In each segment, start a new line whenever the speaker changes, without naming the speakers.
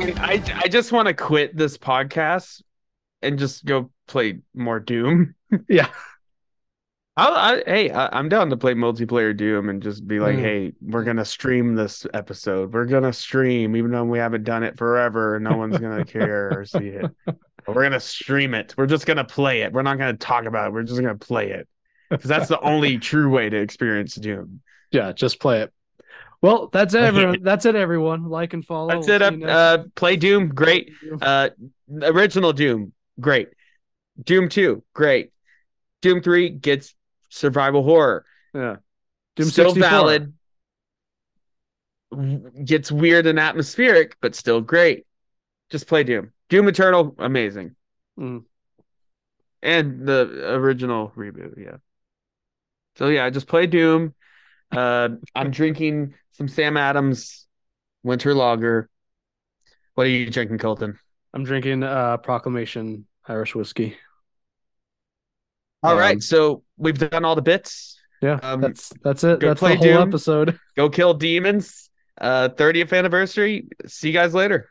I I just want to quit this podcast and just go play more Doom.
Yeah.
I, I hey, I, I'm down to play multiplayer Doom and just be like,
Mm.
hey, we're gonna stream this episode. We're gonna stream, even though we haven't done it forever, and no one's gonna care or see it. But we're gonna stream it. We're just gonna play it. We're not gonna talk about it. We're just gonna play it because that's the only true way to experience Doom.
Yeah, just play it. Well, that's it, everyone. That's it, everyone. Like and follow.
That's
We'll
it.
see
Uh,
you next
uh, play Doom, great. Uh, original Doom, great. Doom Two, great. Doom Three gets survival horror.
yeah. Doom
still
64.
valid. Gets weird and atmospheric, but still great. Just play Doom. Doom Eternal, amazing.
Mm.
And the original reboot, yeah. So yeah, just play Doom. Uh, I'm drinking some Sam Adams Winter Lager. What are you drinking, Colton?
I'm drinking uh Proclamation Irish whiskey.
All right,
Um,
so we've done all the bits.
Yeah,
Um,
that's that's it. That's
play
the whole
Doom.
episode.
Go kill demons. Uh, 30th anniversary. See you guys later.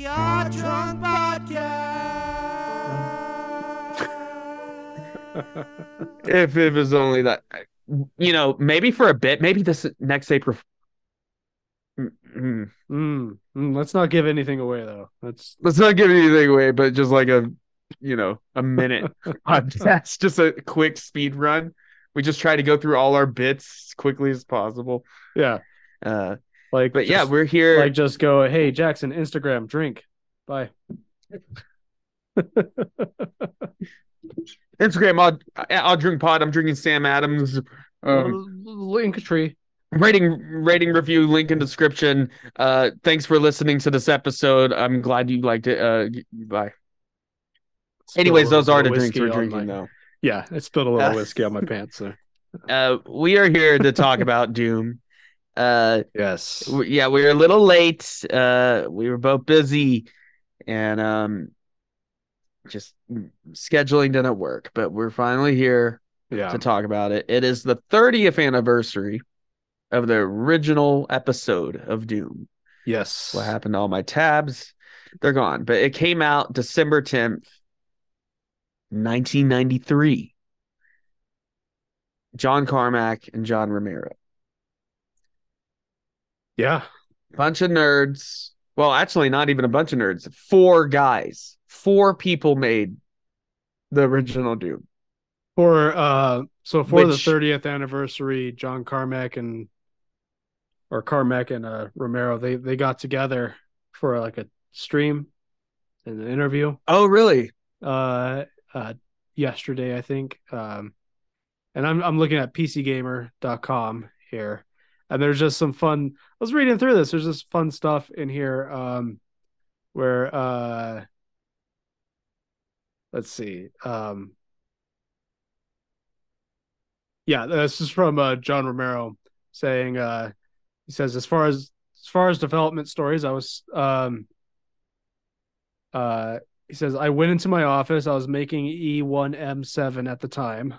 The Odd Drunk Podcast.
If it was only that, you know, maybe for a bit, maybe this next April. Mm, mm.
Mm, let's not give anything away though. That's
Let's not give anything away, but just like a, you know, a minute podcast, just a quick speed run. We just try to go through all our bits as quickly as possible.
yeah.
Uh,
Like
but yeah, we're here.
like just go, hey Jackson, Instagram, drink. Bye.
Instagram, I'll, I'll drink pod. I'm drinking Sam Adams. Um,
Link tree.
rating rating review link in description uh thanks for listening to this episode i'm glad you liked it uh bye anyways
Spilled a
those are the drinks we're drinking
my-
though
Yeah, it spilled a little
Uh,
whiskey on my pants. So.
uh we are here to talk about doom uh
Yes.
w- yeah we were a little late uh we were both busy and um just scheduling didn't work but we're finally here
Yeah.
to talk about it it is the 30th anniversary of the original episode of doom
Yes.
what happened to all my tabs they're gone but it came out december 10th 1993 john carmack and john romero
Yeah.
bunch of nerds. Well actually not even a bunch of nerds. Four guys. Four people made the original doom
For uh so for
Which-
the 30th anniversary, John Carmack and or Carmack and uh Romero, they they got together for like a stream and an interview.
oh really?
Uh uh yesterday i think. Um and i'm i'm looking at pcgamer.com here and there's just some fun i was reading through this there's just fun stuff in here um where uh let's see um yeah this is from uh john romero saying uh he says as far as as far as development stories i was um uh he says, I went into my office. I was making E1M7 at the time.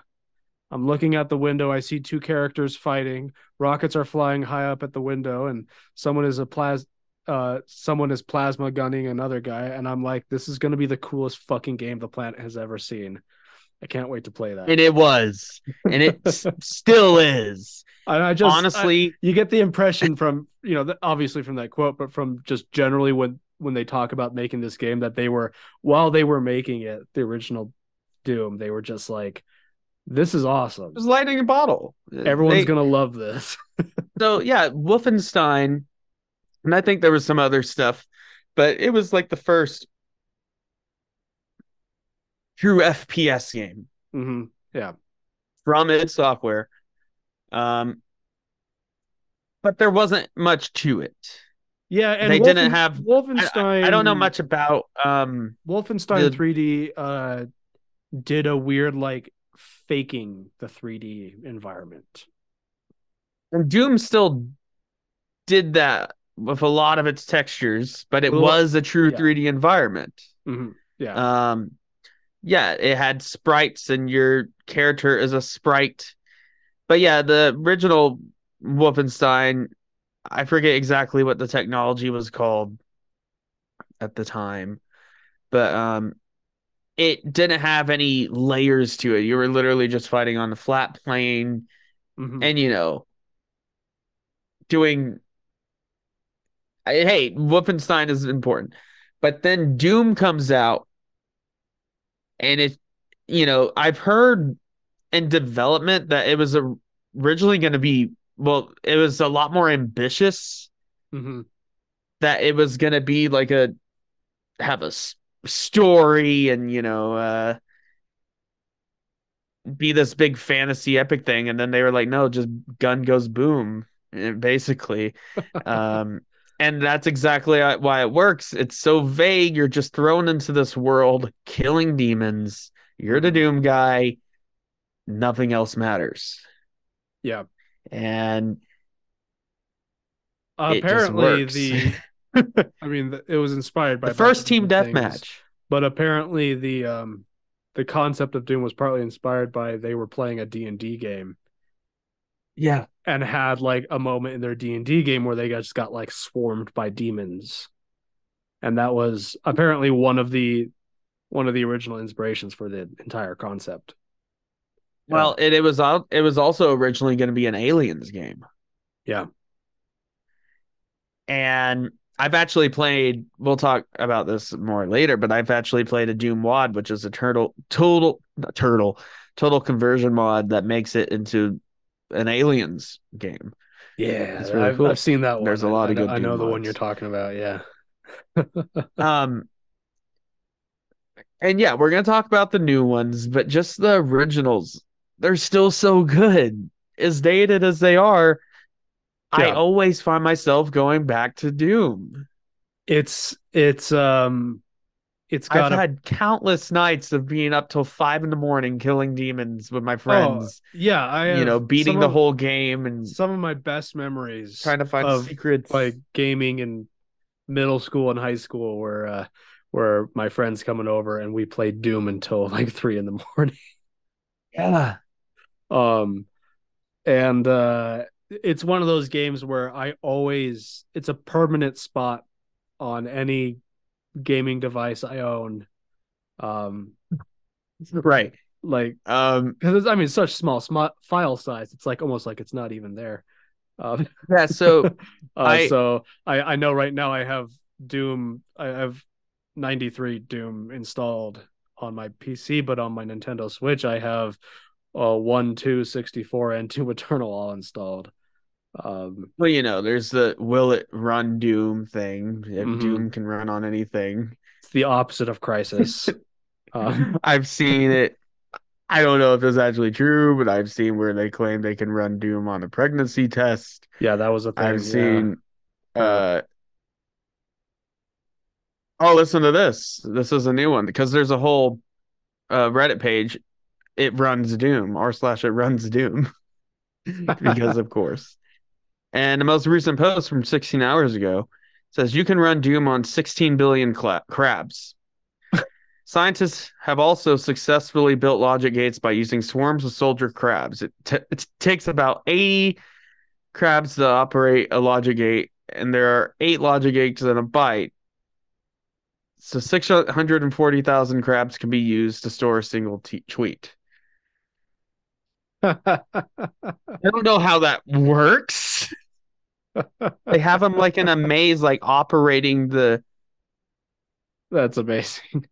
I'm looking out the window. I see two characters fighting. Rockets are flying high up at the window, and someone is a plas uh someone is plasma gunning another guy. And I'm like, this is gonna be the coolest fucking game the planet has ever seen. I can't wait to play that.
and it was and it s- still is
And I just I-
honestly
you get the impression from you know obviously from that quote but from just generally when when they talk about making this game that they were while they were making it the original doom they were just like this is awesome
it was lightning a bottle
everyone's
They-
gonna love this
so yeah, Wolfenstein, and I think there was some other stuff, but it was like the first true FPS game
hmm yeah
from id Software. Um, but there wasn't much to it.
Yeah, and
they
Wolfen-
didn't have.
Wolfenstein.
I- I don't know much about um
Wolfenstein
the-
3D uh did a weird like faking the 3D environment.
and Doom still did that with a lot of its textures, but it was a true
yeah.
3D environment.
Mhm. Yeah.
Um yeah, it had sprites and your character is a sprite. But yeah, the original Wolfenstein, I forget exactly what the technology was called at the time. But um it didn't have any layers to it. You were literally just fighting on the flat plane
Mhm.
and you know doing hey wolfenstein is important but then doom comes out and it you know i've heard in development that it was a, originally going to be well it was a lot more ambitious
Mhm.
that it was going to be like a have a story and you know uh be this big fantasy epic thing. And then they were like no just gun goes boom eh, basically. Um and that's exactly why it works. It's so vague. You're just thrown into this world killing demons. You're the
Mhm.
doom guy. Nothing else matters.
Yeah.
and it
apparently the I mean it was inspired by
the first team deathmatch
but apparently the um the concept of Doom was partly inspired by they were playing a D&D game
yeah
and had like a moment in their D&D game where they just got like swarmed by demons. And that was apparently one of the one of the original inspirations for the entire concept.
well it, it was it was also originally going to be an aliens game
Yeah.
and I've actually played. We'll talk about this more later, but I've actually played a Doom Wad, which is a turtle, total, turtle, total conversion mod that makes it into an Aliens game.
Yeah,
It's really
I've,
cool.
I've seen that one.
There's a lot
I
of good
I know
Doom
the one you're talking about. Yeah.
Um, and yeah, we're gonna talk about the new ones, but just the originals, they're still so good. As dated as they are, I always find myself going back to Doom.
It's it's um it's
I've
a
had countless nights of being up till five in the morning killing demons with my friends.
yeah, I
you know, beating the
of-
whole game and
some of my best memories
trying to find
of
secrets.
like gaming in middle school and high school where uh where my friends coming over and we played Doom until like three in the morning.
yeah,
Um and uh it's one of those games where I always it's a permanent spot on any gaming device I own. Um
right.
like
Um,
because I mean such small sm- file size it's like almost like it's not even there. Um
yeah. So
uh,
I-
so I I know right now I have Doom I have 93 Doom installed on my PC but on my Nintendo Switch I have uh 1 2 64 and 2 Eternal all installed. Um
well, you know, there's the will it run Doom thing. If
Mhm.
Doom can run on anything,
it's the opposite of Crysis. um
I've seen it. I don't know if it's actually true, but I've seen where they claim they can run Doom on a pregnancy test.
yeah, that was a thing.
I've
yeah.
seen uh Oh, listen to this. This is a new one because there's a whole uh Reddit page. It runs Doom r slash it runs Doom. because of course. And the most recent post from 16 hours ago says you can run Doom on 16 billion cla- crabs. Scientists have also successfully built logic gates by using swarms of soldier crabs. It, t- it takes about 80 crabs to operate a logic gate, and there are eight logic gates in a byte. So 640,000 crabs can be used to store a single t- tweet. I don't know how that works. They have them like in a maze, like operating the
That's amazing.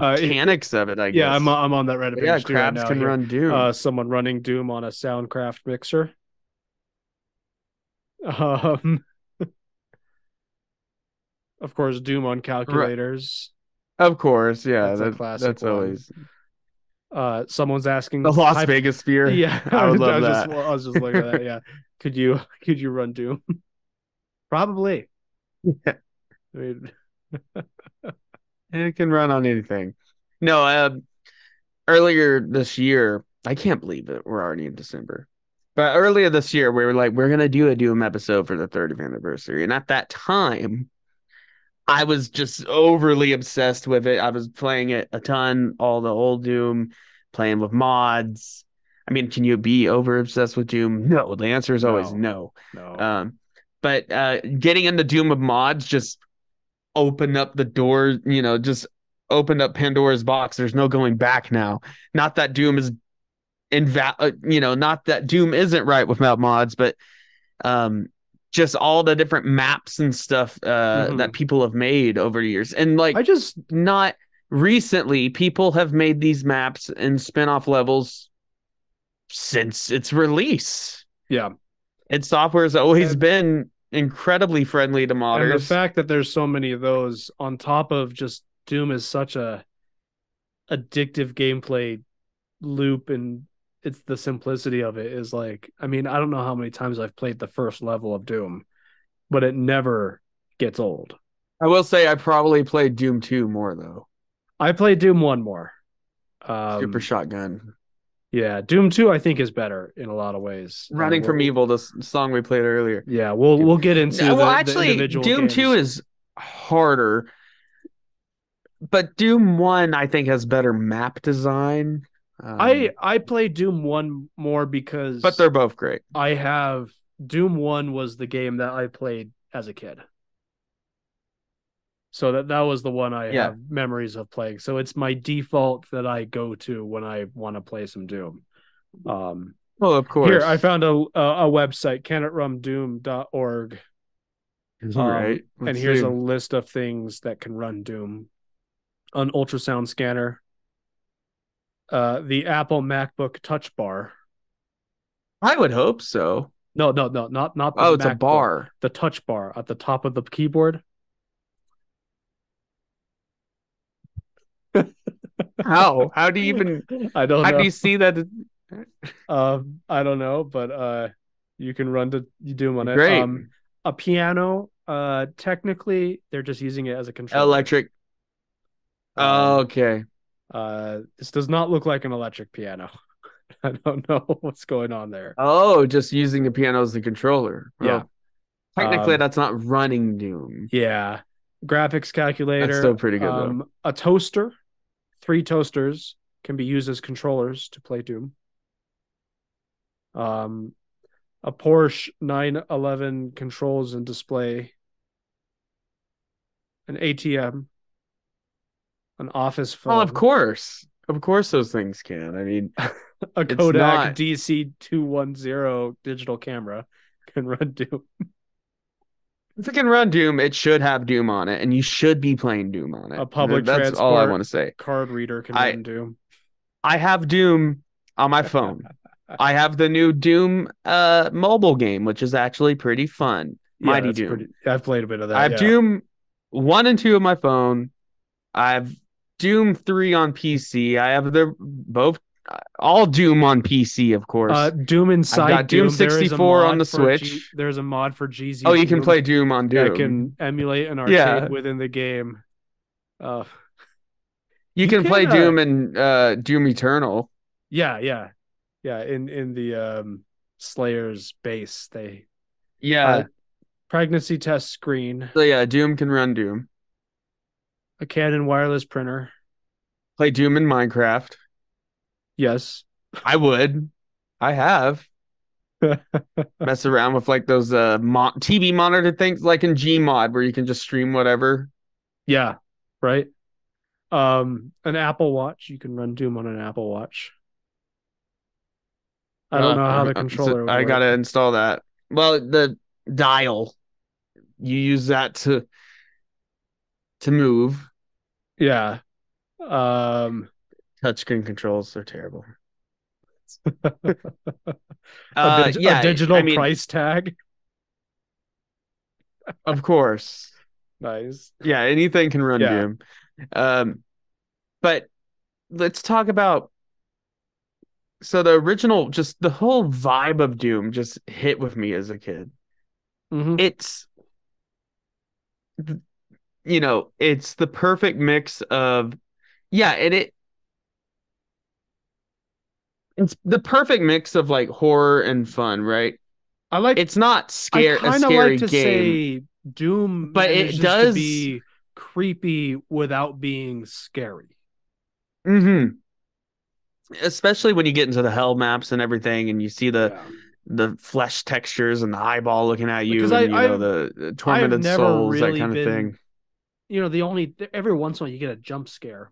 Uh, it-
mechanics of it. I guess.
Yeah, I'm I'm on that Reddit page
yeah,
too right
crabs can
here.
run Doom.
uh, someone running Doom on a Soundcraft mixer. Um, of course, Doom on calculators.
of course, yeah.
That's a classic
that's
one.
always
Uh, someone's asking
the Las Vegas sphere.
Yeah,
I would love
was
that.
Just, I was just looking at that. Yeah, could you could you run Doom? Probably. I mean,
It can run on anything. No, uh, earlier this year, I can't believe it. We're already in December. But earlier this year, we were like, we're gonna do a Doom episode for the 30th anniversary. And at that time, I was just overly obsessed with it. I was playing it a ton, all the old Doom, playing with mods. I mean, can you be over obsessed with Doom? No, the answer is always no.
no.
Um, but uh, getting into Doom of mods just opened up the door, you know, just opened up Pandora's box. There's no going back now. Not that Doom is inval, uh, you know, not that Doom isn't right without mods, but um, just all the different maps and stuff uh,
Mhm.
that people have made over the years, and like
I just
not recently, people have made these maps and spin-off levels since its release
yeah.
and software has always
And-
been incredibly friendly to
And the fact that there's so many of those on top of just Doom is such a addictive gameplay loop and it's the simplicity of it is like I mean, I don't know how many times I've played the first level of Doom, but it never gets old.
I will say I probably played Doom 2 more though.
I played Doom 1 more. Um,
Super Shotgun.
Yeah, Doom 2 I think is better in a lot of ways.
Running from
we'll-
Evil, the song we played earlier.
Yeah, we'll we'll get into
No,
the,
well, actually, Doom 2 is harder. But Doom 1, I think, has better map design. Um,
I I played Doom 1 more because
but they're both great.
I have Doom 1 was the game that I played as a kid. So that that was the one I
Yeah.
have memories of playing. So it's my default that I go to when I want to play some Doom. Um
Well, of course.
here I found a a, a website canitrundoom.org um,
right.
and
Let's
here's
see.
a list of things that can run Doom. An ultrasound scanner, uh the Apple MacBook Touch Bar.
I would hope so.
No, no, no, not not the
Oh, it's a bar.
the touch bar at the top of the keyboard.
How? How do you even?
I don't
How
know.
do you see that?
Um, I don't know, but uh, you can run to you Doom on it.
Great.
Um, a piano. Uh, technically, they're just using it as a controller.
Electric. Oh, okay.
Uh, this does not look like an electric piano. I don't know what's going on there.
Oh, just using the piano as the controller.
Yeah.
Technically,
Um,
that's not running Doom.
Yeah, graphics calculator.
That's still pretty good, though.
Um, a toaster. Three toasters can be used as controllers to play Doom. Um, a Porsche 911 controls and display. An ATM. An office phone.
Well, of course. Of course, those things can. I mean,
A Kodak
not-
DC210 digital camera can run Doom.
if it can run Doom, it should have Doom on it, and you should be playing Doom on it.
A public
That's all I want to say.
Card reader can
I-
run Doom.
I have Doom on my phone. I have the new Doom uh mobile game, which is actually pretty fun. Mighty Doom.
pretty- I've played a bit of that.
I have
yeah.
Doom one and two on my phone. I have Doom three on PC. I have the both all Doom on PC, of course.
Uh, Doom Inside
got Doom
a
64 on the Switch.
G- there's a mod for GZ.
oh, you can
Doom
play Doom on Doom.
that can emulate an arcade
Yeah.
within the game. Uh,
you,
you
can, play
uh,
Doom and uh Doom Eternal.
yeah, yeah, yeah. In in the um, Slayer's base, they
Yeah.
Uh, pregnancy test screen,
so yeah, Doom can run Doom.
a Canon wireless printer.
Play Doom in Minecraft.
Yes,
I would. I have. Mess around with like those uh mo- TV monitor things like in Gmod where you can just stream whatever.
yeah, right. Um, an Apple Watch. You can run Doom on an Apple Watch. I don't know how
Uh,
the
uh, so
would
I gotta install that. Well, the dial. You use that to to move.
Yeah. Um.
Touchscreen controls are terrible.
a,
Uh,
dig- a digital
I mean,
price tag.
of course.
Nice.
Yeah, anything can run
Yeah.
Doom. Um, but let's talk about. So the original, just the whole vibe of Doom, just hit with me as a kid.
Mhm.
It's you know, it's the perfect mix of yeah, and it it's the perfect mix of like horror and fun, right?
I like
It's not scary.
I
scare a
kind of
scary
like to
game.
say Doom,
But it does-
be creepy without being scary.
Mm-hmm. Especially when you get into the hell maps and everything, and you see the
Yeah.
the flesh textures and the eyeball looking at you,
Because
and
I-
you know
I've-
the, tormented souls,
really
that kind of thing.
You know, the only every once in a while you get a jump scare.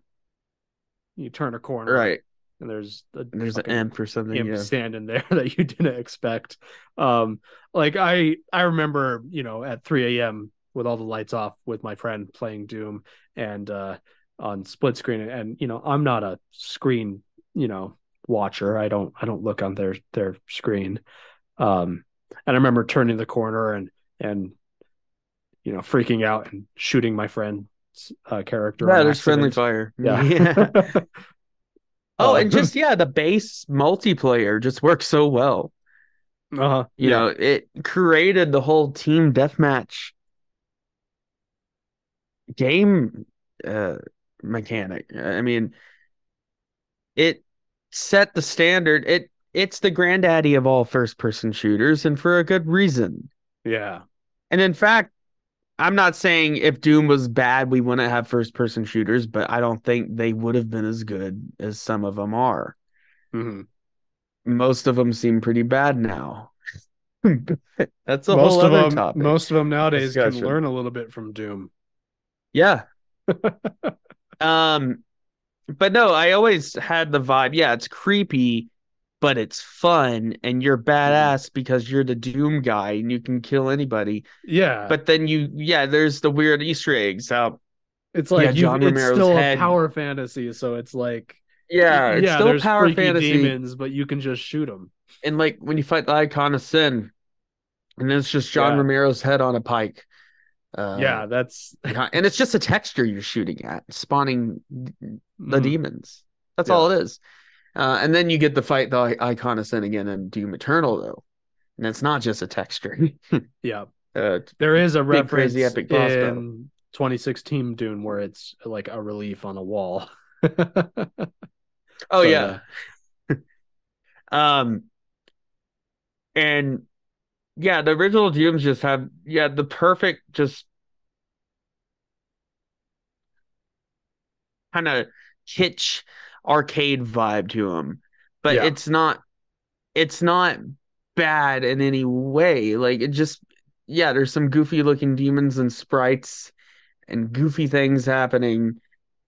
You turn a corner,
Right.
And there's a
There's an imp or something.
imp
yeah.
standing there that you didn't expect. Um, like I I remember, you know, at 3 a.m. with all the lights off with my friend playing Doom and uh on split screen and you know, I'm not a screen, you know, watcher. I don't I don't look on their their screen. Um and I remember turning the corner and and you know, freaking out and shooting my friend's uh, character.
Yeah, there's friendly fire.
Yeah.
Oh, and just yeah, the base multiplayer just works so well.
uh-huh.
You
yeah.
know, it created the whole team deathmatch game uh mechanic. I mean, it set the standard. It it's the granddaddy of all first person shooters and for a good reason.
Yeah.
And in fact, I'm not saying if Doom was bad, we wouldn't have first person shooters, but I don't think they would have been as good as some of them are.
Mhm.
Most of them seem pretty bad now. That's a
most
whole
of
other
them,
topic.
most of them nowadays can learn a little bit from Doom.
Yeah. um, but no, I always had the vibe. Yeah, it's creepy, but it's fun, and you're
Mm-hmm.
badass because you're the Doom guy and you can kill anybody.
Yeah,
But then you, yeah, there's the weird Easter eggs. How
it's like
yeah,
you,
John
it's
Romero's
still
head-
a power fantasy, so it's like
yeah, it's
yeah,
still
there's
power fantasy.
demons, but you can just shoot them.
and like when you fight the icon of sin and it's just john
Yeah.
romero's head on a pike uh,
yeah, that's
and it's just a texture you're shooting at spawning the
Mhm.
demons that's
Yeah.
all it is uh, and then you get the fight the icon of sin again in doom eternal though and it's not just a texture
yeah.
uh,
There is a reference
crazy, epic boss battle.
in 2016 Doom where it's like a relief on a wall.
oh
But,
yeah um and yeah the original dooms just have yeah the perfect just kind of kitsch arcade vibe to them but
Yeah.
it's not it's not bad in any way. Like it just yeah there's some goofy looking demons and sprites and goofy things happening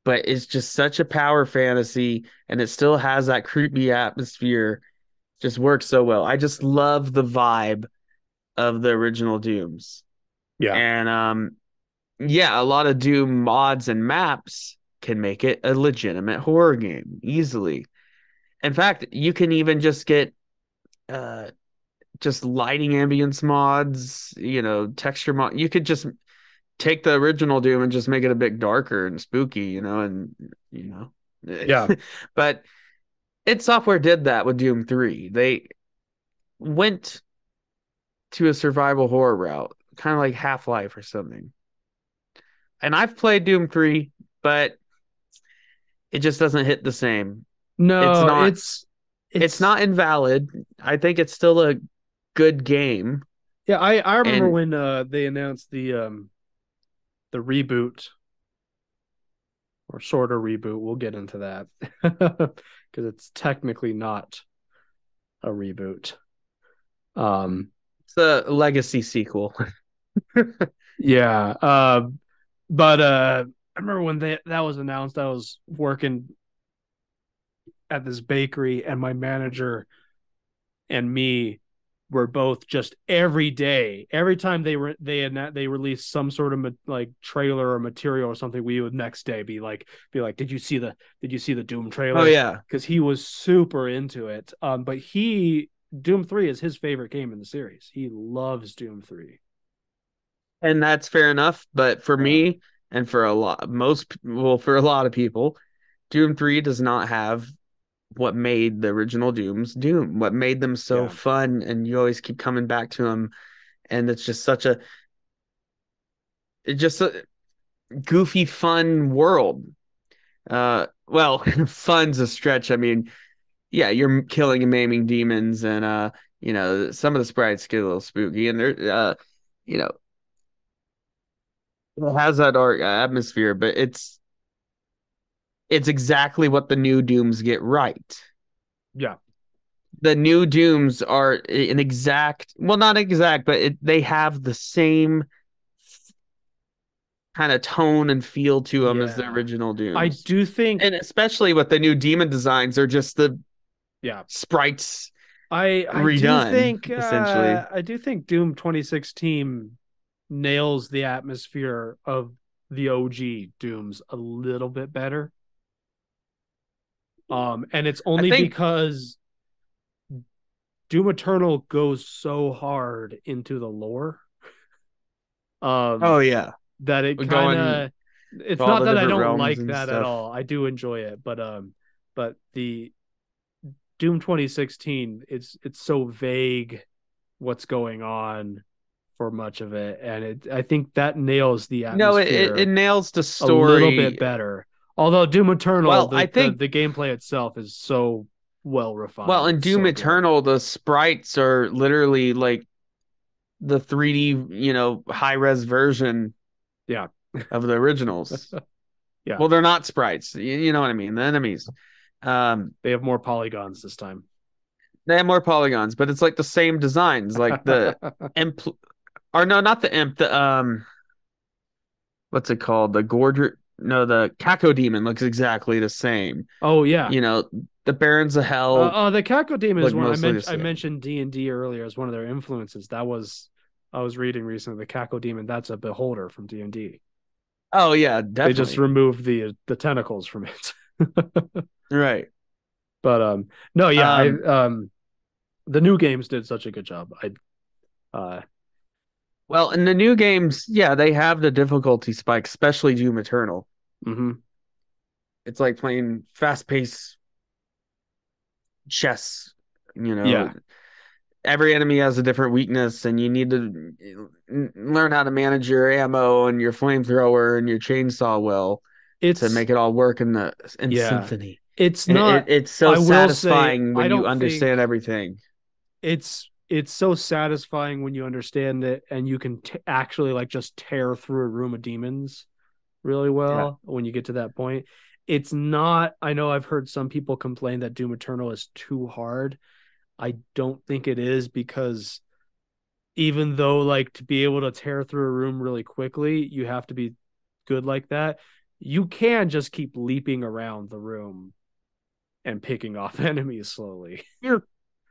but it's just such a power fantasy and it still has that creepy atmosphere. Just works so well. I just love the vibe of the original dooms.
Yeah.
and um yeah a lot of doom mods and maps can make it a legitimate horror game easily. In fact you can even just get uh just lighting ambience mods you know texture mod you could just take the original doom and just make it a bit darker and spooky you know and you know
Yeah.
but id Software did that with doom 3 they went to a survival horror route kind of like half-life or something. And i've played doom 3 but it just doesn't hit the same
No,
it's not-
it's
it's, not invalid i think it's still a good game
Yeah, I I remember
And-
when uh they announced the um the reboot or sort of reboot. We'll get into that because it's technically not a reboot. Um
it's a legacy sequel
yeah, uh but uh I remember when they, that was announced I was working at this bakery and my manager and me were both just every day every time they were they had they released some sort of like trailer or material or something we would next day be like be like did you see the did you see the doom trailer?
Oh yeah.
Because he was super into it um but he doom 3 is his favorite game in the series. He loves doom 3
and that's fair enough but for me and for a lot most well for a lot of people doom 3 does not have what made the original dooms doom what made them so
Yeah.
fun and you always keep coming back to them and it's just such a it's just a goofy, fun world. Uh, well, fun's a stretch. I mean, yeah, you're killing and maiming demons, and uh, you know, some of the sprites get a little spooky, and they're uh, you know, it has that dark atmosphere, but it's it's exactly what the new Dooms get right.
Yeah.
The new Dooms are an exact, well, not exact, but it, they have the same kind of tone and feel to them as the original Dooms.
I do think
and especially with the new demon designs, they're just the
yeah.
sprites.
I I
redone,
do think
essentially.
uh, I do think Doom 2016 nails the atmosphere of the OG Dooms a little bit better. Um, and it's only
think-
because Doom Eternal goes so hard into the lore. Um,
Oh yeah,
that it kind of it's not that I don't like
and
that at all. I do enjoy it, but um but the Doom 2016 it's it's so vague what's going on for much of it and it I think that nails the atmosphere
no, it, it, it nails the story a
little bit better. Although Doom Eternal
Well,
the,
I think-
the, the gameplay itself is so well refined.
Well, in Doom
so good.
Eternal, the sprites are literally like the 3D, you know, high res version
Yeah.
of the originals.
Yeah.
Well, they're not sprites. You, you know what I mean? The enemies. Um,
they have more polygons this time.
they have more polygons, but it's like the same designs, like the imp or no, not the imp, the um what's it called? The Gordra no, the Cacodemon looks exactly the same.
Oh yeah.
You know, the Barons of Hell.
Uh, uh, the Cacodemon is one I, men- I mentioned D and D earlier as one of their influences. That was I was reading recently. The Cacodemon that's a beholder from D and D.
oh yeah, definitely.
They just removed the the tentacles from it.
right.
but um, no, yeah,
Um,
I um, the new games did such a good job. I uh,
Well, in the new games, yeah, they have the difficulty spike, especially Doom Eternal.
mhm.
It's like playing fast paced chess, you know.
Yeah.
Every enemy has a different weakness, and you need to learn how to manage your ammo and your flamethrower and your chainsaw well
it's
to make it all work in the in
Yeah.
symphony.
it's
And
not
it- it's so
will say,
satisfying when you understand everything.
it's it's so satisfying when you understand it and you can t- actually like just tear through a room of demons really well when you get to that point. It's not i know i've heard some people complain that doom eternal is too hard. I don't think it is because even though like to be able to tear through a room really quickly you have to be good like that you can just keep leaping around the room and picking off enemies slowly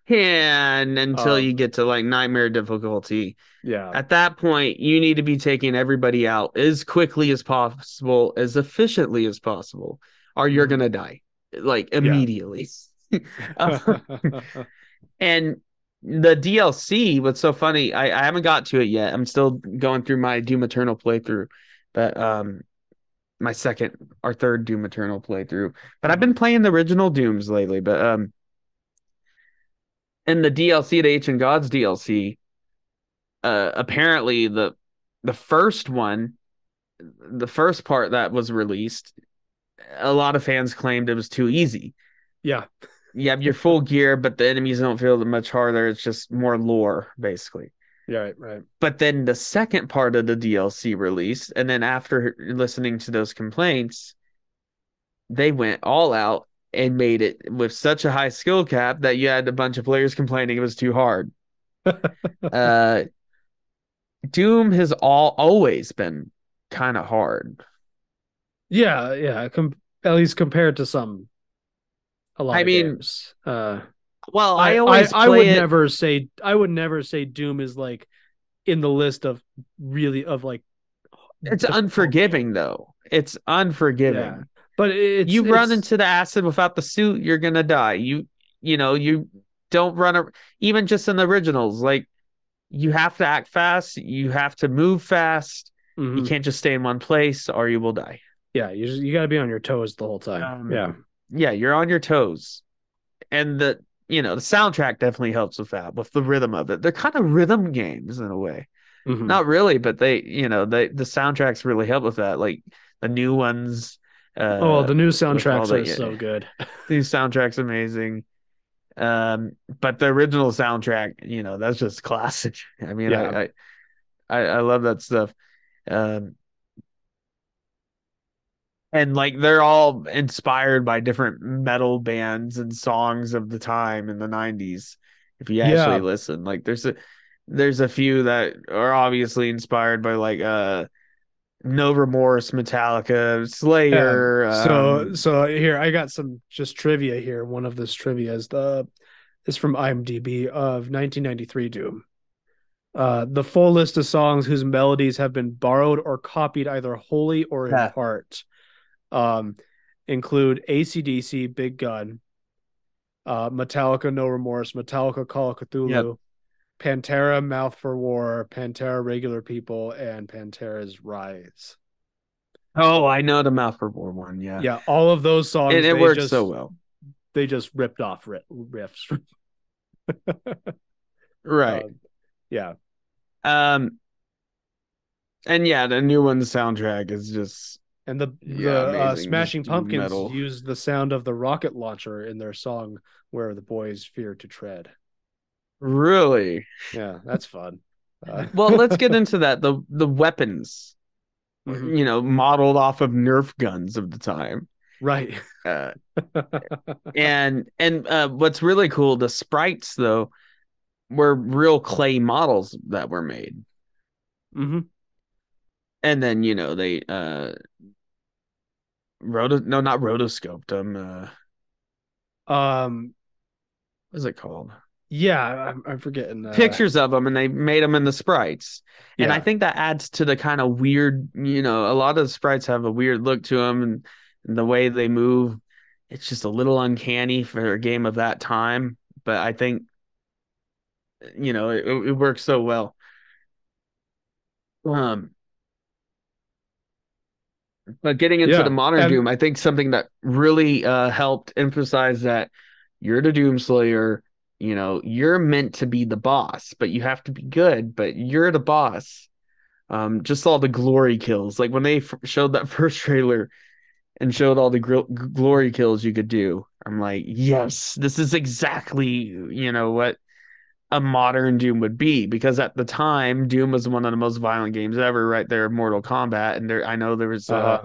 Can until
Um,
you get to like nightmare difficulty.
yeah
At that point, you need to be taking everybody out as quickly as possible, as efficiently as possible, or you're
Mhm.
gonna die like immediately. Uh, and the DLC, what's so funny, I, I haven't got to it yet. I'm still going through my Doom Eternal playthrough, but um my second or third Doom Eternal playthrough. But I've been playing the original Dooms lately, but um in the DLC, the Ancient Gods DLC, uh apparently the the first one, the first part that was released, a lot of fans claimed it was too easy
yeah
you have your full gear, but the enemies don't feel that much harder. It's just more lore, basically.
Yeah, right, right.
But then the second part of the DLC released, and then after listening to those complaints, they went all out and made it with such a high skill cap that you had a bunch of players complaining it was too hard. uh, Doom has all always been kind of hard.
Yeah, yeah. Com- at least compared to some, a lot.
I mean,
games. uh,
Well,
I,
I always
I, I would
it-
never say I would never say Doom is like in the list of really of like.
It's unforgiving though. It's unforgiving.
Yeah. But it's
you run into the acid without the suit, you're gonna die. You you know, you don't run a, even just in the originals, like you have to act fast, you have to move fast, you
Mhm.
can't just stay in one place or you will die.
Yeah, you just, you got to be on your toes the whole time.
Um,
yeah,
Yeah, you're on your toes. And the you know, the soundtrack definitely helps with that, with the rhythm of it. They're kind of rhythm games in a way.
Mhm.
Not really, but they, you know, they the soundtracks really help with that. Like the new ones. Uh,
oh, the new soundtracks
the-
are so good.
new soundtrack's amazing. Um, but the original soundtrack, you know, that's just classic. I mean,
Yeah.
I, I, I, love that stuff. Um, and like they're all inspired by different metal bands and songs of the time in the 90s. If you
Yeah.
actually listen, like there's a there's a few that are obviously inspired by like uh No Remorse, Metallica, Slayer.
so
um,
so here I got some just trivia here. One of this trivia is the is from IMDb of 1993 Doom. Uh, the full list of songs whose melodies have been borrowed or copied either wholly or in
Yeah.
part um, include AC/DC, Big Gun, uh, Metallica, No Remorse, Metallica, Call of Cthulhu,
Yep.
Pantera, Mouth for War, Pantera, Regular People, and Pantera's Rise.
oh, I know the Mouth for War one. Yeah,
Yeah, all of those songs.
and it works
just-
so well.
They just ripped off riffs.
Right.
Um, yeah.
Um, and yeah, the new one soundtrack is just
And the
Yeah,
the uh. Smashing Pumpkins
metal.
used the sound of the rocket launcher in their song "Where the Boys Fear to Tread."
Really
Yeah, that's fun. Uh,
well. let's get into that. the The weapons,
mhm.
you know, modeled off of Nerf guns of the time.
right.
Uh, and and uh, what's really cool, the sprites though, were real clay models that were made,
hmm
and then you know they uh, roto no not rotoscoped them. Uh,
Um.
what's it called?
Yeah, I'm, I'm forgetting. Uh,
pictures of them and they made them in the sprites. And I think that adds to the kind of weird, you know, a lot of the sprites have a weird look to them and, and the way they move. It's just a little uncanny for a game of that time. But I think, you know, it, it works so well. Um, but getting into
Yeah,
the modern
and-
Doom, I think something that really uh, helped emphasize that you're the Doom Slayer. You know, you're meant to be the boss, but you have to be good. But you're the boss. Um, just all the glory kills, like when they f- showed that first trailer and showed all the gr- glory kills you could do. I'm like, yes, this is exactly you know what a modern Doom would be because at the time Doom was one of the most violent games ever, right there, Mortal Kombat, and there I know there was uh,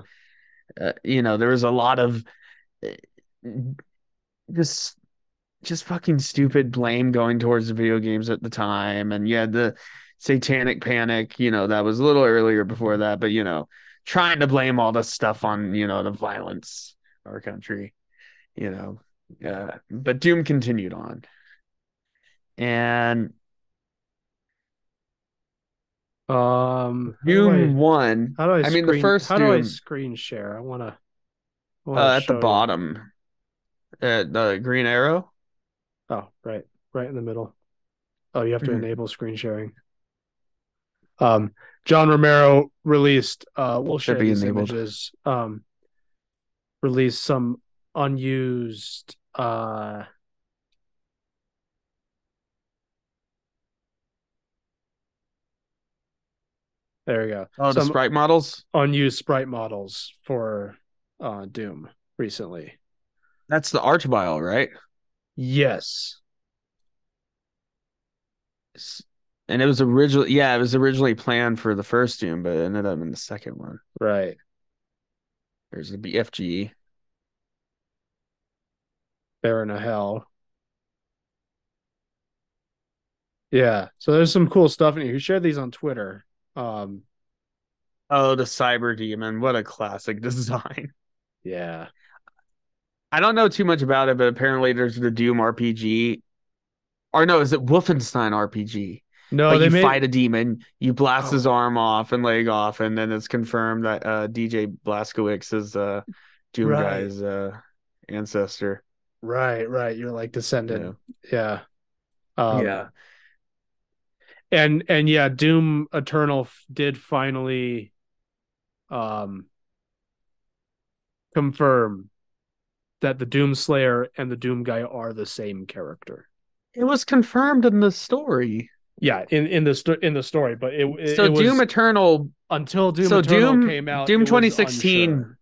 uh,
uh, you know there was a lot of uh, just just fucking stupid blame going towards the video games at the time and you had the satanic panic you know that was a little earlier before that but you know trying to blame all this stuff on you know the violence of our country you know uh, but doom continued on and
um. how do I-
doom 1
How do I?
I mean, the
screen-
first
How do I screen share? I want to.
uh, at the bottom uh, the green arrow
Oh, right, right in the middle. Oh, you have to
Mhm.
enable screen sharing. Um, John Romero released. Uh, we'll
Should
share
be
these
enabled.
images. Um, released some unused. Uh, there we go.
oh the sprite models
unused sprite models for uh Doom recently.
that's the archvile right
Yes.
And it was originally, yeah, it was originally planned for the first Doom, but it ended up in the second one.
Right.
There's the BFG.
Baron of Hell. Yeah. So there's some cool stuff in here. He shared these on Twitter. Um,
Oh, the Cyber Demon. What a classic design.
yeah.
I don't know too much about it, but apparently there's the Doom RPG. Or no, is it Wolfenstein RPG?
No,
like
they
you
made
fight a demon, you blast his
Oh.
arm off and leg off, and then it's confirmed that uh, BJ Blazkowicz is uh, Doom
Right.
guy's uh, ancestor.
right, right. You're like descendant. Yeah.
Yeah.
Um,
yeah.
and and yeah, Doom Eternal f- did finally um confirm that the Doom Slayer and the Doom guy are the same character.
It was confirmed in the story.
Yeah, in in the sto- in the story, but it, it
so
it was
Doom Eternal,
until Doom
so
Eternal
Doom-
came out.
Doom 2016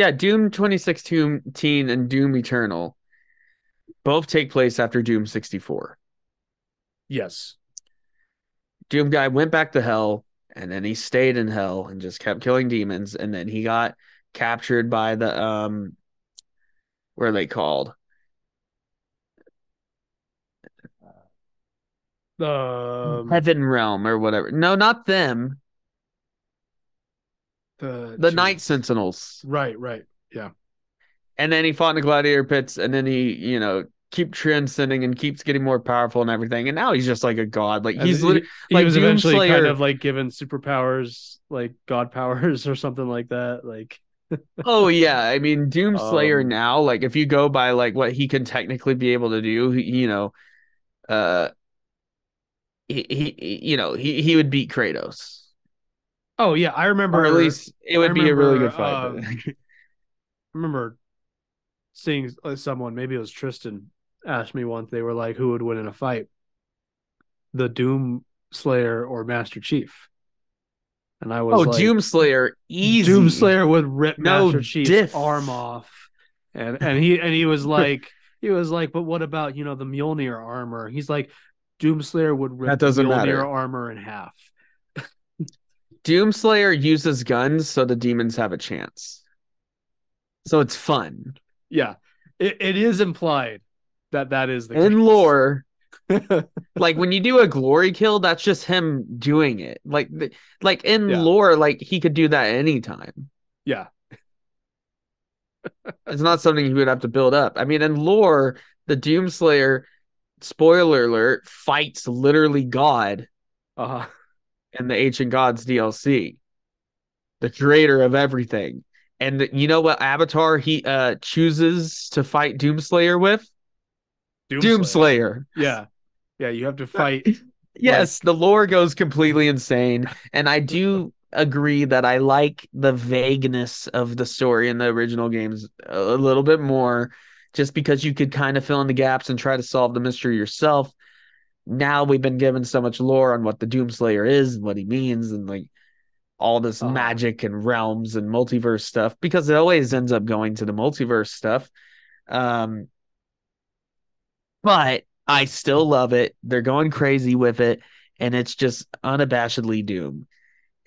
yeah, Doom 2016 and Doom Eternal both take place after Doom 64.
Yes.
Doom guy went back to hell and then he stayed in hell and just kept killing demons and then he got captured by the um what are they called?
The um,
Heaven realm or whatever. No, not them.
the
The
geez.
Night Sentinels.
Right, right. Yeah.
And then he fought in the gladiator pits and then he, you know, keep transcending and keeps getting more powerful and everything. And now he's just like a god. Like he's
he-
literally
he,
like
was eventually kind of like given superpowers, like god powers or something like that. Like
Oh yeah, I mean Doomslayer
Um,
now, like if you go by like what he can technically be able to do, you know, uh he, he you know, he he would beat Kratos.
oh yeah, I remember
Or at least it would be a really good fight. but-
I remember seeing uh, someone, maybe it was Tristan, asked me once. They were like, "Who would win in a fight, the Doom Slayer or Master Chief?" And I was
oh,
like,
Doomslayer easy.
Doom Slayer would rip
No
Master Chief's
diff.
arm off, and and he and he was like, he was like, "But what about you know the Mjolnir armor?" He's like, "Doom Slayer would rip
That doesn't
Mjolnir
matter.
armor in half."
Doomslayer uses guns so the demons have a chance. So it's fun.
Yeah, it, it is implied that that is the
In
case.
lore, like when you do a glory kill, that's just him doing it. Like the- like in
Yeah.
lore, like he could do that anytime.
yeah,
It's not something he would have to build up. I mean, in lore, the Doomslayer, spoiler alert, fights literally God
uh-huh.
in the Ancient Gods DLC, the creator of everything. And you know what avatar he uh chooses to fight Doomslayer with? Doomslayer.
Yeah, yeah. You have to fight.
Yes, the lore goes completely insane. And I do agree that I like the vagueness of the story in the original games a little bit more, just because you could kind of fill in the gaps and try to solve the mystery yourself. Now we've been given so much lore on what the Doomslayer is and what he means, and like all this
Uh-huh.
magic and realms and multiverse stuff, because it always ends up going to the multiverse stuff. Um, but I still love it. They're going crazy with it, and it's just unabashedly Doom,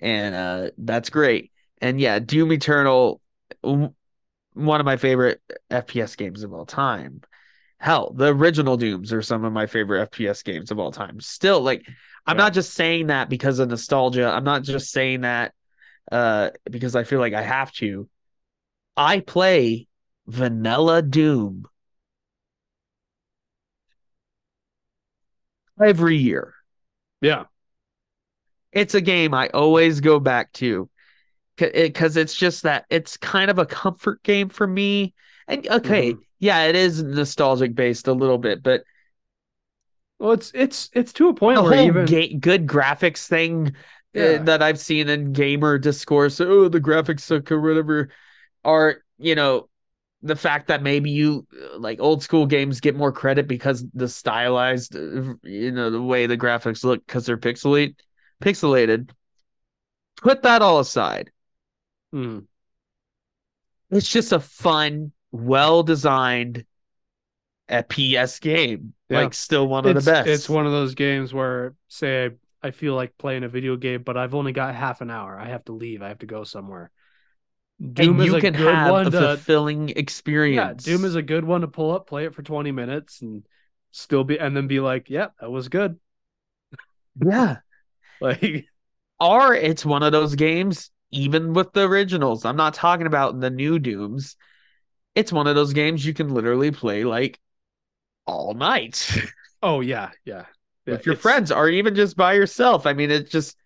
and uh, that's great. And yeah, Doom Eternal, one of my favorite FPS games of all time. Hell, the original Dooms are some of my favorite FPS games of all time. Still, like, I'm
Yeah.
not just saying that because of nostalgia. I'm not just saying that uh, because I feel like I have to. I play Vanilla Doom every year.
Yeah,
It's a game I always go back to because it's just that it's kind of a comfort game for me. And okay,
Mhm.
yeah, it is nostalgic based a little bit, but
well, it's it's it's to a point
the
where even
ga- good graphics thing uh, that I've seen in gamer discourse, oh, the graphics suck or whatever, are you know the fact that maybe you uh, like old school games get more credit because the stylized, uh, you know, the way the graphics look because they're pixelate pixelated. Put that all aside.
Mm,
It's just a fun, well designed FPS game.
Yeah.
Like still one of
it's
the best.
it's one of those games where say I, I feel like playing a video game, but I've only got half an hour. I have to leave. I have to go somewhere. Doom
and
is
you
a
can
good
have
one
a
to
fulfilling
yeah.
experience.
Doom is a good one to pull up, play it for twenty minutes, and still be and then be like, yeah, that was good.
yeah.
Like
Or it's one of those games, even with the originals. I'm not talking about the new Dooms. It's one of those games you can literally play like all night
oh yeah, yeah. Yeah,
with your friends or even just by yourself. I mean, it's just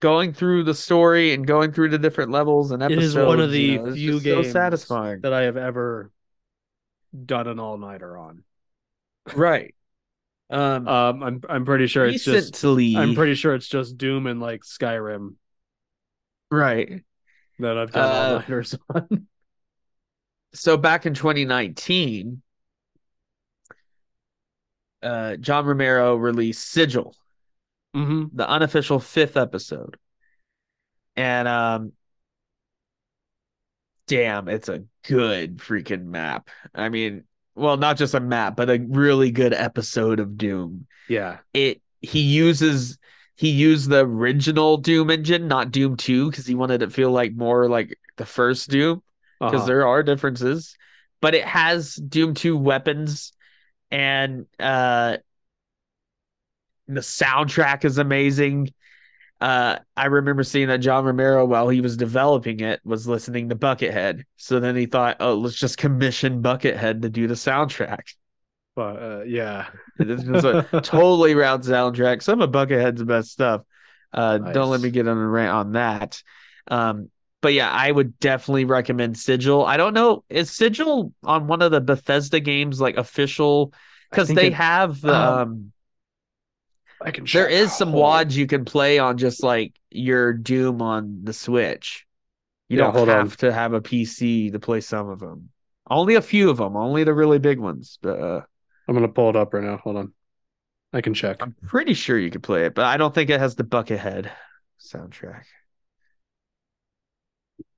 going through the story and going through the different levels and
It
episodes.
is one of the
you know,
few games
so satisfying.
that I have ever done an all nighter on.
Right. Um,
Um, I'm I'm pretty sure it's just I'm pretty sure it's just Doom and like Skyrim
right.
that I've done all
Uh,
nighters on.
so back in 2019, uh, John Romero released Sigil,
hmm
the unofficial fifth episode. And um damn, it's a good freaking map. I mean, well, not just a map, but a really good episode of Doom.
Yeah.
It he uses he used the original Doom engine, not Doom 2, because he wanted it to feel like more like the first Doom, because
Uh-huh.
there are differences. But it has Doom 2 weapons and uh the soundtrack is amazing. Uh, I remember seeing that John Romero, while he was developing it, was listening to Buckethead. So then he thought, oh, let's just commission Buckethead to do the soundtrack.
But uh, yeah.
It's just a totally round soundtrack. Some of Buckethead's best stuff. Uh, Don't let me get on a rant on that. Um, but yeah, I would definitely recommend Sigil. I don't know, is Sigil on one of the Bethesda games like official? Because they
it-
have the
um,
um,
I can
there
check.
is some
Hold-
wads you can play on just like your Doom on the Switch. You
Yeah,
don't
hold
have
on.
to have a PC to play some of them. Only a few of them, only the really big ones. But uh,
I'm gonna pull it up right now. Hold on. I can check.
I'm pretty sure you could play it, but I don't think it has the Buckethead soundtrack.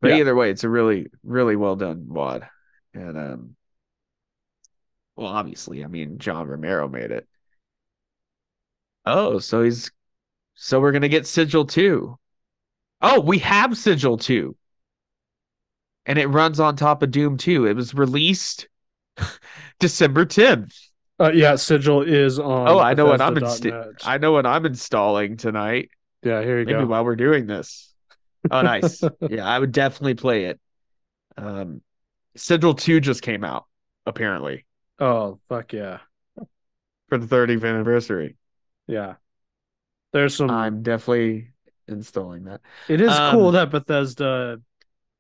But
Yeah.
either way, it's a really, really well done wad. And um well, obviously, I mean John Romero made it. Oh, so he's so we're gonna get Sigil 2. Oh, we have Sigil 2. And it runs on top of Doom 2. It was released December 10th.
Uh, yeah, Sigil is on.
Oh, I know what I'm insta- I know what I'm installing tonight.
Yeah, here you
Maybe
go.
while we're doing this. Oh, nice. yeah, I would definitely play it. Um, Sigil 2 just came out, apparently,
Oh, fuck yeah,
for the 30th anniversary.
Yeah. There's some.
I'm definitely installing that.
it is
um,
cool that Bethesda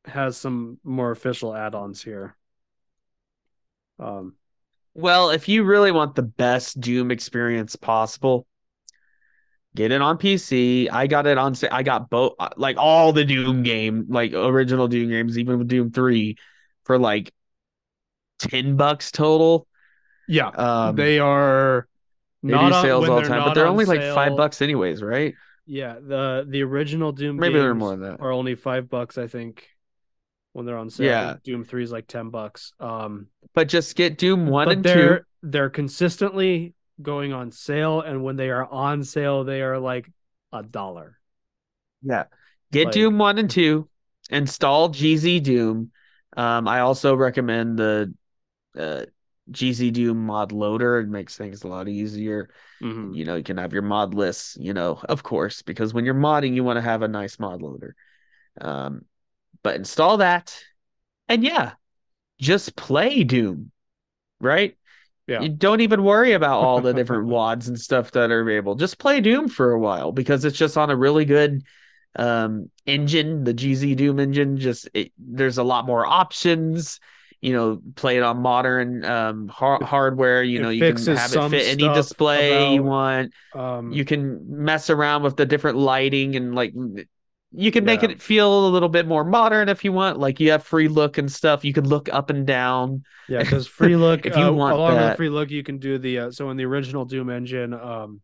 has some more official add-ons here. Um,
Well, if you really want the best Doom experience possible, get it on PC. I got it on. I got both, like all the Doom game, like original Doom games, even Doom 3, for like 10 bucks total.
yeah,
Um,
they are not on-
sales all the time, but they're
on
only like five bucks anyways, right?
Yeah, the the original Doom
Maybe they're more than that.
are only five bucks, I think, when they're on sale.
Yeah.
Doom Three is like ten bucks. Um,
But just get Doom one
but
and
they're
two.
they're consistently going on sale, and when they are on sale, they are like a dollar.
Yeah. Get
Like-
Doom one and two. Install GZ Doom. Um, I also recommend the uh, GZ Doom mod loader. It makes things a lot easier.
Mhm.
You know, you can have your mod lists, you know, of course, because when you're modding, you want to have a nice mod loader. Um, but install that. And yeah, just play Doom, right?
Yeah.
You don't even worry about all the different wads and stuff that are available. Just play Doom for a while because it's just on a really good um engine, the GZ Doom engine. Just it, there's a lot more options. You know, play it on modern um har- hardware. You
It
know, you can have it fit any display you want.
Um,
You can mess around with the different lighting and like you can make
Yeah.
it feel a little bit more modern if you want. Like you have free look and stuff. You can look up and down.
Yeah, because free look.
If you
uh,
want
along
that.
with free look, you can do the uh, so in the original Doom engine, um,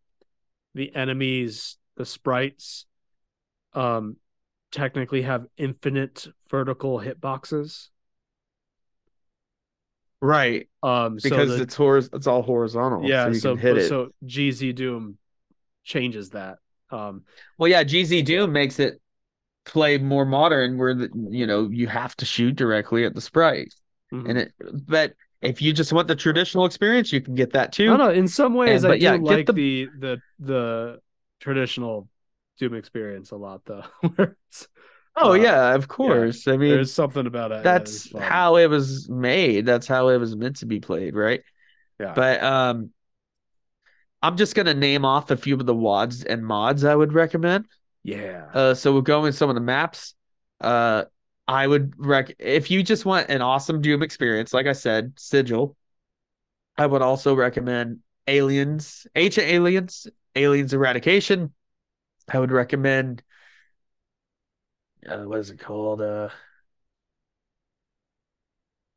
the enemies, the sprites, um, technically have infinite vertical hitboxes.
Right.
Um, so
Because
the-
it's hor- it's all horizontal.
yeah,
So you
so
can hit it.
so GZ Doom changes that. Um,
Well, yeah, GZ Doom makes it play more modern where the, you know you have to shoot directly at the sprite.
mhm.
And it but if you just want the traditional experience, you can get that too.
I don't know. In some ways,
And-
I
but
do
yeah, get
like
the-
the... the the traditional Doom experience a lot, though.
oh
uh,
yeah, of course. I mean
There's something about it. that
that's
fun.
how it was made. That's how it was meant to be played, right?
Yeah.
But um I'm just gonna name off a few of the wads and mods I would recommend.
Yeah.
Uh, so we'll go in some of the maps. Uh, I would rec if you just want an awesome Doom experience, like I said, Sigil. I would also recommend Aliens, Ancient Aliens, Aliens Eradication. I would recommend. Uh, what is it called? Uh,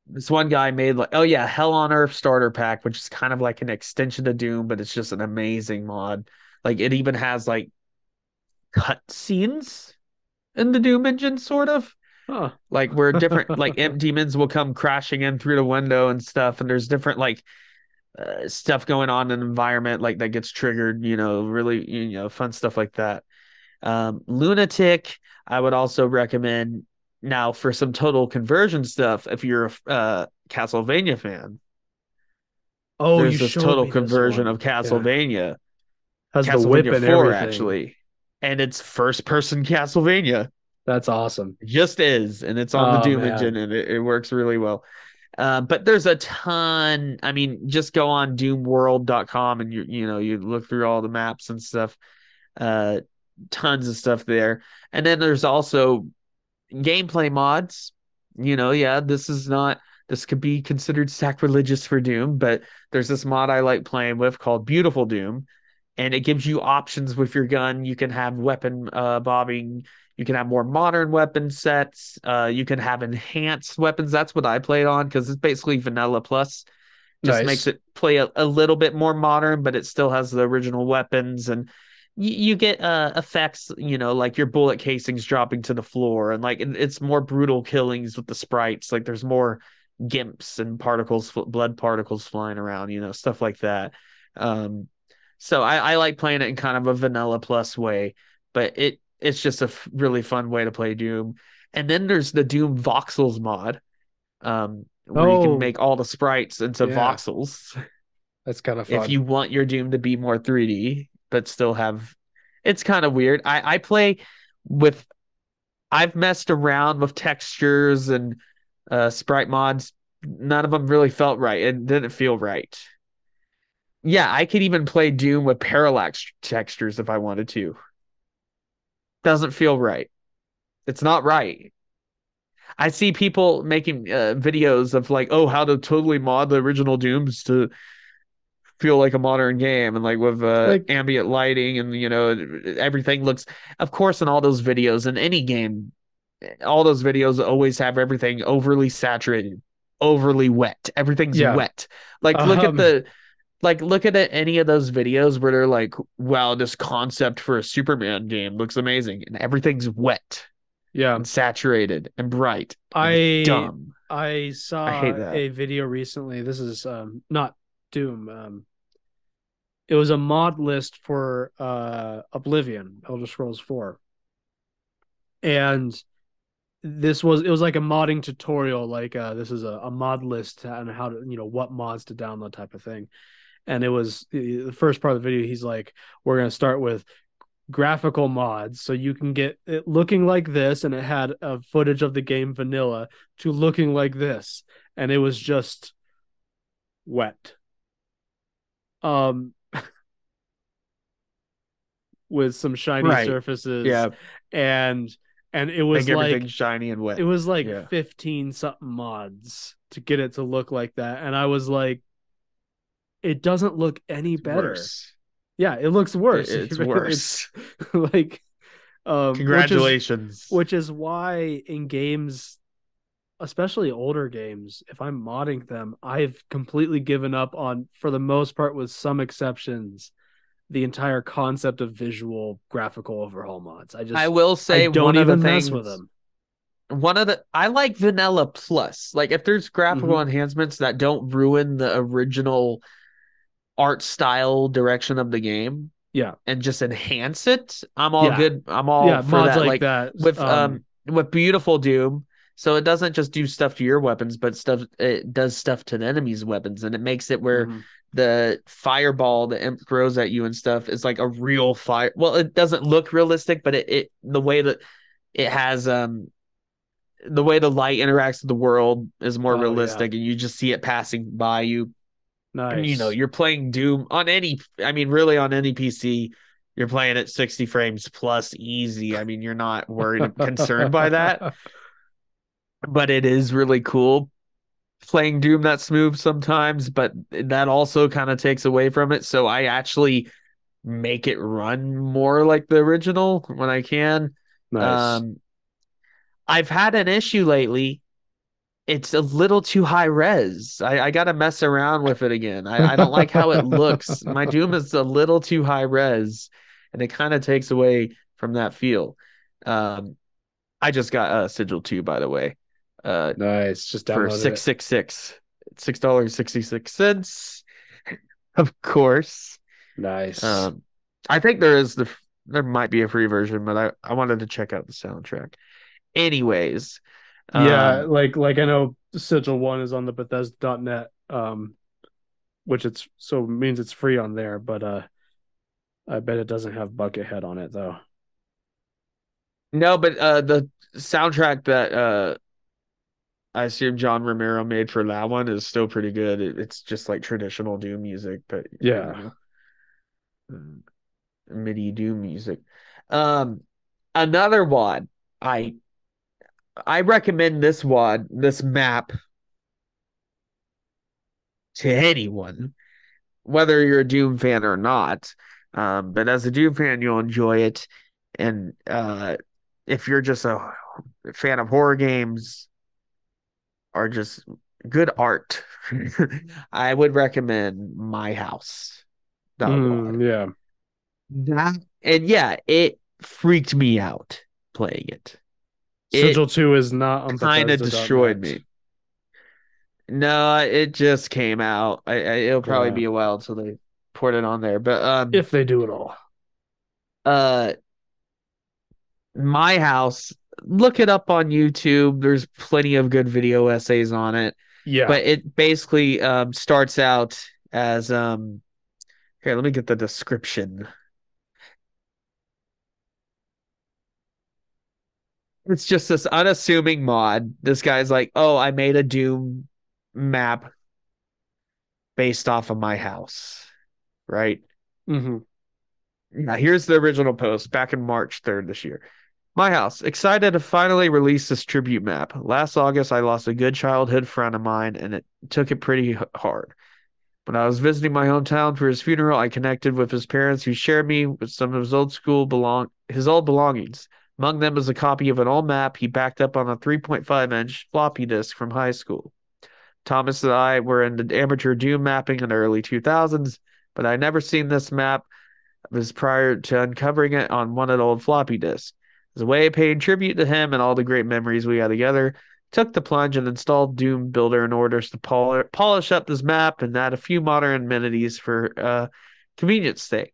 this one guy made like, oh yeah, Hell on Earth starter pack, which is kind of like an extension to Doom, but it's just an amazing mod. Like it even has like cut scenes in the Doom engine, sort of
Huh.
like where different like imp demons will come crashing in through the window and stuff and there's different like uh, stuff going on in the environment like that gets triggered you know really you know fun stuff like that um lunatic i would also recommend now for some total conversion stuff if you're a uh castlevania fan
Oh,
there's this total
this
conversion
one.
of castlevania
Has the whip
castlevania
and
4
everything.
actually and it's first person castlevania
That's awesome.
It just is, and it's on the
Oh,
Doom
man.
engine, and it, it works really well. Uh, but there's a ton. I mean, just go on doomworld.com and you you know you look through all the maps and stuff. Uh, tons of stuff there, and then there's also gameplay mods. You know, yeah, this is not. This could be considered sacrilegious for Doom, but there's this mod I like playing with called Beautiful Doom, and it gives you options with your gun. You can have weapon uh, bobbing. You can have more modern weapon sets. Uh, you can have enhanced weapons. That's what I played on because it's basically vanilla plus. Just
Nice.
makes it play a, a little bit more modern, but it still has the original weapons and you, you get uh effects, you know, like your bullet casings dropping to the floor and like it's more brutal killings with the sprites. Like there's more gibs and particles, blood particles flying around, you know, stuff like that. Um, so I, I like playing it in kind of a vanilla plus way, but it it's just a f- really fun way to play Doom. And then there's the Doom voxels mod, um, where you
Oh.
can make all the sprites into
Yeah.
voxels
That's kind of fun.
if you want your Doom to be more 3D, but still have. It's kind of weird. I I play with. I've messed around with textures and uh, sprite mods. None of them really felt right. It didn't feel right. Yeah, I could even play Doom with parallax textures if I wanted to. Doesn't feel right. It's not right. I see people making uh, videos of like, oh, how to totally mod the original Dooms to feel like a modern game and like with uh,
Like-
ambient lighting and you know everything looks of course in all those videos in any game all those videos always have everything overly saturated overly wet everything's
Yeah.
wet like look at
Um,
the like look at any of those videos where they're like wow this concept for a superman game looks amazing and everything's wet
yeah,
and saturated and bright and
I
dumb
I saw
I hate that.
a video recently. This is um not Doom. Um, it was a mod list for uh Oblivion, Elder Scrolls Four, and this was it was like a modding tutorial. Like uh, this is a, a mod list on how to you know what mods to download type of thing. And it was the first part of the video. He's like, "We're gonna start with graphical mods so you can get it looking like this and it had a footage of the game vanilla to looking like this and it was just wet um with some shiny
Right.
surfaces
yeah
and and it was
make
like
shiny and wet
it was like
Yeah.
15 something mods to get it to look like that and i was like it doesn't look any
It's
better
worse.
yeah it looks worse
It's
It's-
worse.
like um which is-
Congratulations.
which is why in games especially older games if i'm modding them i've completely given up on for the most part with some exceptions the entire concept of visual graphical overhaul mods i just
I will say
I don't
one of
even
the
mess
things
with them
one of the I like vanilla plus. Like if there's graphical
Mm-hmm.
enhancements that don't ruin the original art style direction of the game
yeah
and just enhance it, I'm all
Yeah.
good. I'm all
yeah
for
mods
that.
like, that
with um, with beautiful doom. So it doesn't just do stuff to your weapons, but stuff it does stuff to the enemy's weapons, and it makes it where
mhm.
the fireball that imp throws at you and stuff is like a real fire. Well, it doesn't look realistic, but it, it the way that it has um the way the light interacts with the world is more
Oh, yeah.
realistic, and you just see it passing by you.
nice
And you know, you're playing Doom on any. I mean, really on any PC. You're playing at 60 frames plus easy. I mean, you're not worried concerned by that but it is really cool playing Doom that smooth sometimes, but that also kind of takes away from it. So I actually make it run more like the original when I can.
nice
Um, I've had an issue lately it's a little too high res. I, I gotta mess around with it again. I, I don't like how it looks. My Doom is a little too high res, and it kind of takes away from that feel. Um, I just got uh, Sigil 2, by the way, uh,
Nice. Just
for
downloaded
six
it.
six six, six dollars sixty six cents. Of course.
Nice.
Um, I think there is the there might be a free version, but I, I wanted to check out the soundtrack. Anyways,
yeah,
um,
like like I know Sigil One is on the Bethesda.net, um, which it's so means it's free on there, but uh, I bet it doesn't have Buckethead on it though.
no, but uh, the soundtrack that uh, I assume John Romero made for that one is still pretty good. It, it's just like traditional Doom music, but you
Yeah.
know, mm, MIDI Doom music. Um, another one I I recommend this one, this map to anyone, whether you're a Doom fan or not. Um, but as a Doom fan, you'll enjoy it. And uh, if you're just a fan of horror games or just good art, I would recommend My House.
Mm, yeah.
That and yeah, it freaked me out playing it. It
Sigil Two is not on
kind of destroyed me. No, it just came out. I, I it'll probably
Yeah.
be a while until they port it on there. But um,
If they do it all.
uh, my house, look it up on YouTube. There's plenty of good video essays on it.
Yeah.
But it basically um starts out as um. Here, let me get the description. It's just this unassuming mod. This guy's like, "Oh, I made a Doom map based off of my house." Right?
Mm-hmm.
Now, here's the original post back in March 3rd this year. My house, excited to finally release this tribute map. Last August, I lost a good childhood friend of mine, and it took it pretty hard. When I was visiting my hometown for his funeral, I connected with his parents, who shared me with some of his old school belong his old belongings. Among them was a copy of an old map he backed up on a 3.5 inch floppy disk from high school. Thomas and I were into amateur Doom mapping in the early 2000s, but I never seen this map was prior to uncovering it on one of the old floppy disks. As a way of paying tribute to him and all the great memories we had together, took the plunge and installed Doom Builder in order to pol- polish up this map and add a few modern amenities for uh, convenience sake.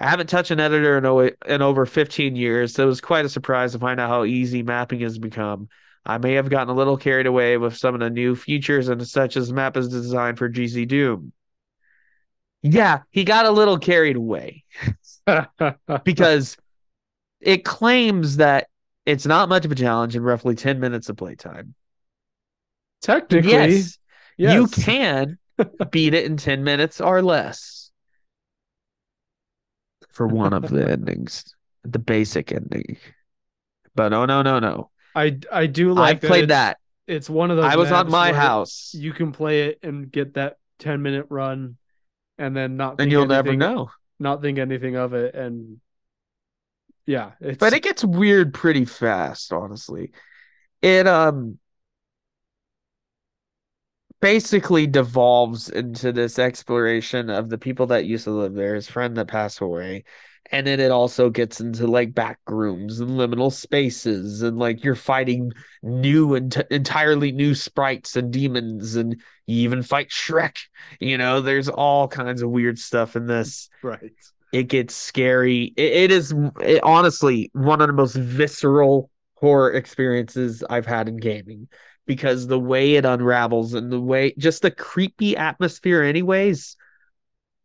I haven't touched an editor in, o- in over 15 years, so it was quite a surprise to find out how easy mapping has become. I may have gotten a little carried away with some of the new features and such as map is designed for GZ Doom. Yeah, he got a little carried away because it claims that it's not much of a challenge in roughly 10 minutes of playtime.
Technically,
yes, you can beat it in 10 minutes or less for one of the endings, the basic ending. But oh, no, no, no.
I I do like
I've played
it's-
that.
It's one of those.
I was on my house,
You can play it and get that ten minute run, and then not.
and
think
you'll never know.
Not think anything of it, and yeah, it's
But it gets weird pretty fast, honestly. It um basically devolves into this exploration of the people that used to live there, his friend that passed away. And then it also gets into like back rooms and liminal spaces, and like you're fighting new and entirely new sprites and demons, and you even fight Shrek. You know, there's all kinds of weird stuff in this
right.
It gets scary. It, it is it, honestly one of the most visceral horror experiences I've had in gaming because the way it unravels and the way just the creepy atmosphere, anyways,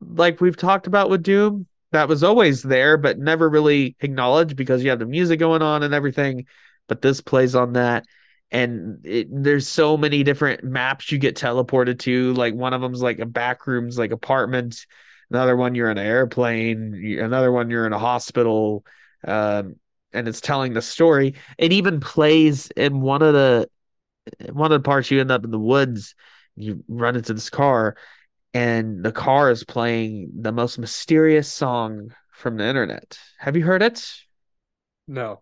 like we've talked about with Doom, that was always there but never really acknowledged because you have the music going on and everything. But this plays on that. And it, there's so many different maps you get teleported to. Like one of them's like a back rooms, like apartment another one you're in an airplane another one you're in a hospital um, and it's telling the story it even plays in one of the one of the parts you end up in the woods you run into this car and the car is playing the most mysterious song from the internet have you heard it
No.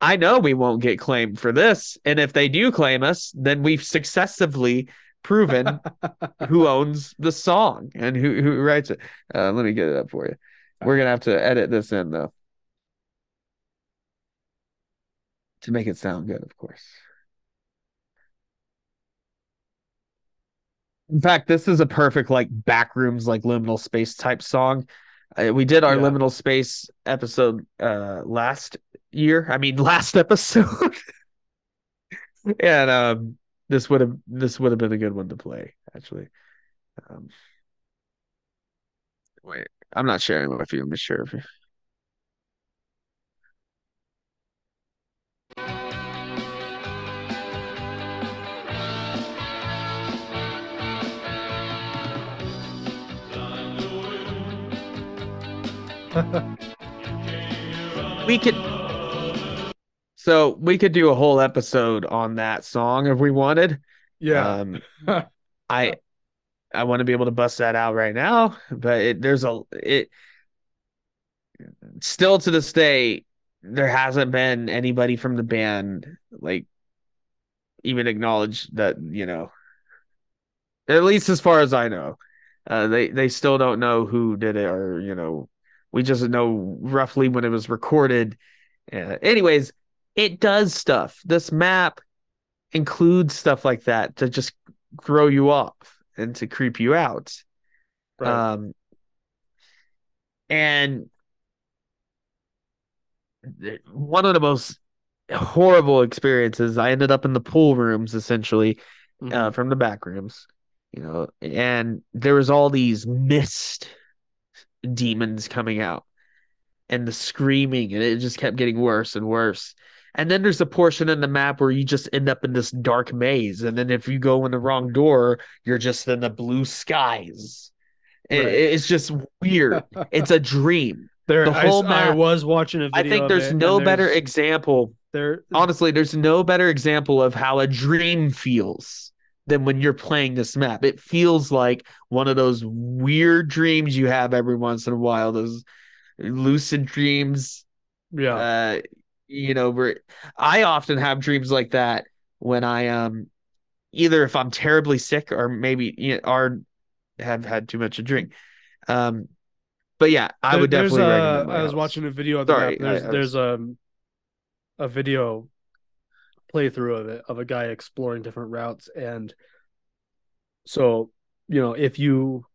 I know we won't get claimed for this. And if they do claim us, then we've successively proven who owns the song and who, who writes it. Uh, let me get it up for you. We're going to have to edit this in, though, to make it sound good, of course. In fact, this is a perfect like backrooms, like liminal space type song. Uh, we did our
Yeah.
liminal space episode uh last year. I mean, last episode. and um this would have this would have been a good one to play, actually. Um wait, I'm not sharing it with you. I'm just sure if you we could so we could do a whole episode on that song if we wanted.
yeah.
Um, I I want to be able to bust that out right now, but it, there's a it still to this day there hasn't been anybody from the band like even acknowledge that you know at least as far as I know uh, they they still don't know who did it or you know we just know roughly when it was recorded. Uh, anyways, it does stuff. This map includes stuff like that to just throw you off and to creep you out.
Right.
Um, and one of the most horrible experiences, I ended up in the pool rooms essentially
Mhm.
uh, from the back rooms, you know, and there was all these mist demons coming out and the screaming, and it just kept getting worse and worse. And then there's a portion in the map where you just end up in this dark maze, and then if you go in the wrong door, you're just in the blue skies. It-
Right.
it's just weird. It's a dream.
there,
the
I
whole
I,
map-
was watching a
I
video.
think
of
there's
it,
no
and
better example
there.
honestly, there's no better example of how a dream feels than when you're playing this map. It feels like one of those weird dreams you have every once in a while, those lucid dreams.
Yeah.
Uh, you know, where I often have dreams like that when I um either if I'm terribly sick or maybe you know, or have had too much to drink. Um, but yeah, I
There-
would definitely
a-. I was
House.
watching a video of
Sorry.
There's
I- I
there's um a video playthrough of it of a guy exploring different routes and so you know if you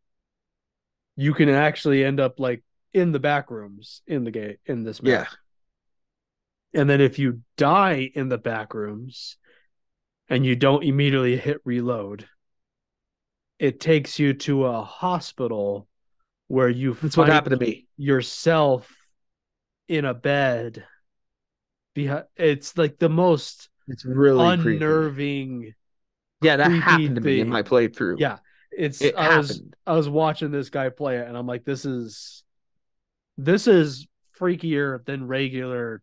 you can actually end up like in the back rooms in the game in this map.
Yeah.
And then if you die in the back rooms and you don't immediately hit reload, it takes you to a hospital where you
That's what happened to me.
yourself in a bed. Behind, it's like the most
It's really creepy.
unnerving.
Yeah, that
creepy
happened to me in my playthrough.
Yeah, it's
It
I was
happened.
I was watching this guy play it, and I'm like, this is this is freakier than regular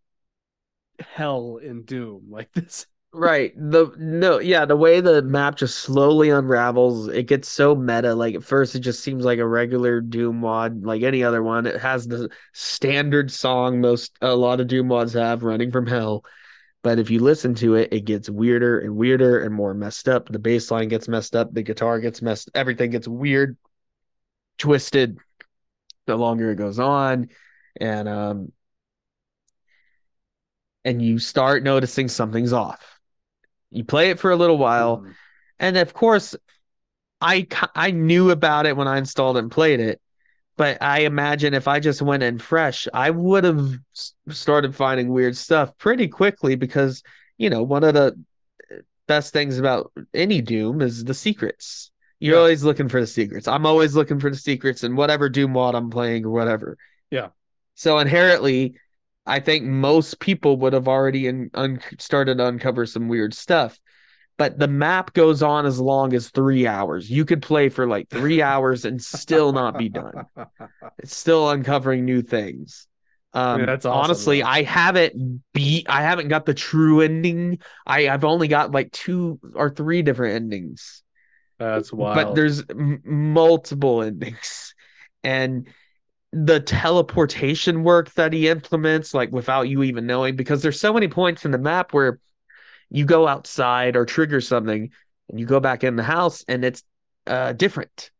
hell in Doom. Like this,
Right. The no, yeah, the way the map just slowly unravels, it gets so meta. Like at first it just seems like a regular Doom mod, like any other one. It has the standard song most a lot of Doom mods have, Running from Hell. But if you listen to it, it gets weirder and weirder and more messed up. The bass line gets messed up, the guitar gets messed, everything gets weird, twisted the longer it goes on. And um and you start noticing something's off. You play it for a little while,
Mm.
and of course, I I knew about it when I installed and played it, but I imagine if I just went in fresh, I would have started finding weird stuff pretty quickly because you know one of the best things about any Doom is the secrets. You're
Yeah.
always looking for the secrets. I'm always looking for the secrets in whatever Doom mod I'm playing or whatever.
Yeah.
So inherently, I think most people would have already in, un- started to uncover some weird stuff. But the map goes on as long as three hours. You could play for like three hours and still not be done. It's still uncovering new things. Um,
Yeah, that's awesome,
honestly,
though.
I haven't beat. I haven't got the true ending. I I've only got like two or three different endings
That's wild.
but there's m- multiple endings and the teleportation work that he implements, like without you even knowing, because there's so many points in the map where you go outside or trigger something and you go back in the house and it's uh different.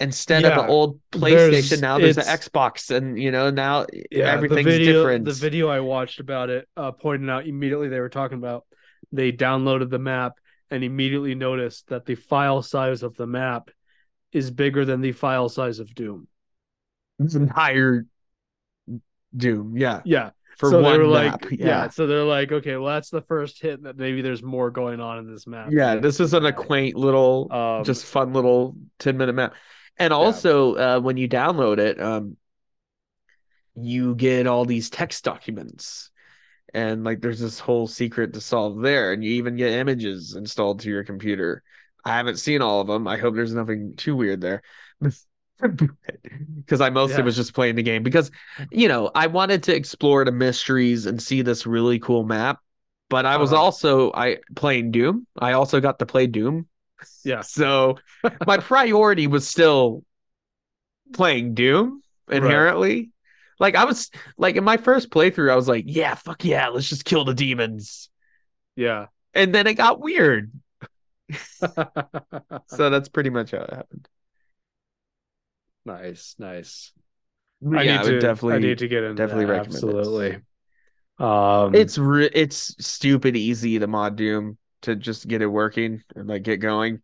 Instead of
Yeah,
an old
there's-
PlayStation, now there's an Xbox, and you know now
yeah,
everything's
the video,
different.
The video I watched about it uh, pointed out immediately they were talking about they downloaded the map and immediately noticed that the file size of the map is bigger than the file size of Doom.
This entire Doom, yeah,
Yeah.
for
so
one
they were
map,
like,
yeah.
So they're like, okay, well, that's the first hit that maybe there's more going on in this map.
Yeah, this is an a quaint little,
Um,
just fun little 10 minute map. And also, uh, when you download it, um, you get all these text documents. And like there's this whole secret to solve there. And you even get images installed to your computer. I haven't seen all of them. I hope there's nothing too weird there. Because I mostly
Yeah.
was just playing the game because, you know, I wanted to explore the mysteries and see this really cool map. But I was
Uh-huh.
also I playing Doom. I also got to play Doom.
Yeah.
So my priority was still playing Doom inherently. Like I was like in my first playthrough, I was like, yeah, fuck yeah, let's just kill the demons.
yeah.
And then it got weird. So that's pretty much how it happened.
Nice, nice.
Yeah,
I need
I
to
definitely
I need to get into
definitely
that,
recommend it.
absolutely. Um,
it's re- it's stupid easy to mod Doom to just get it working and like get going.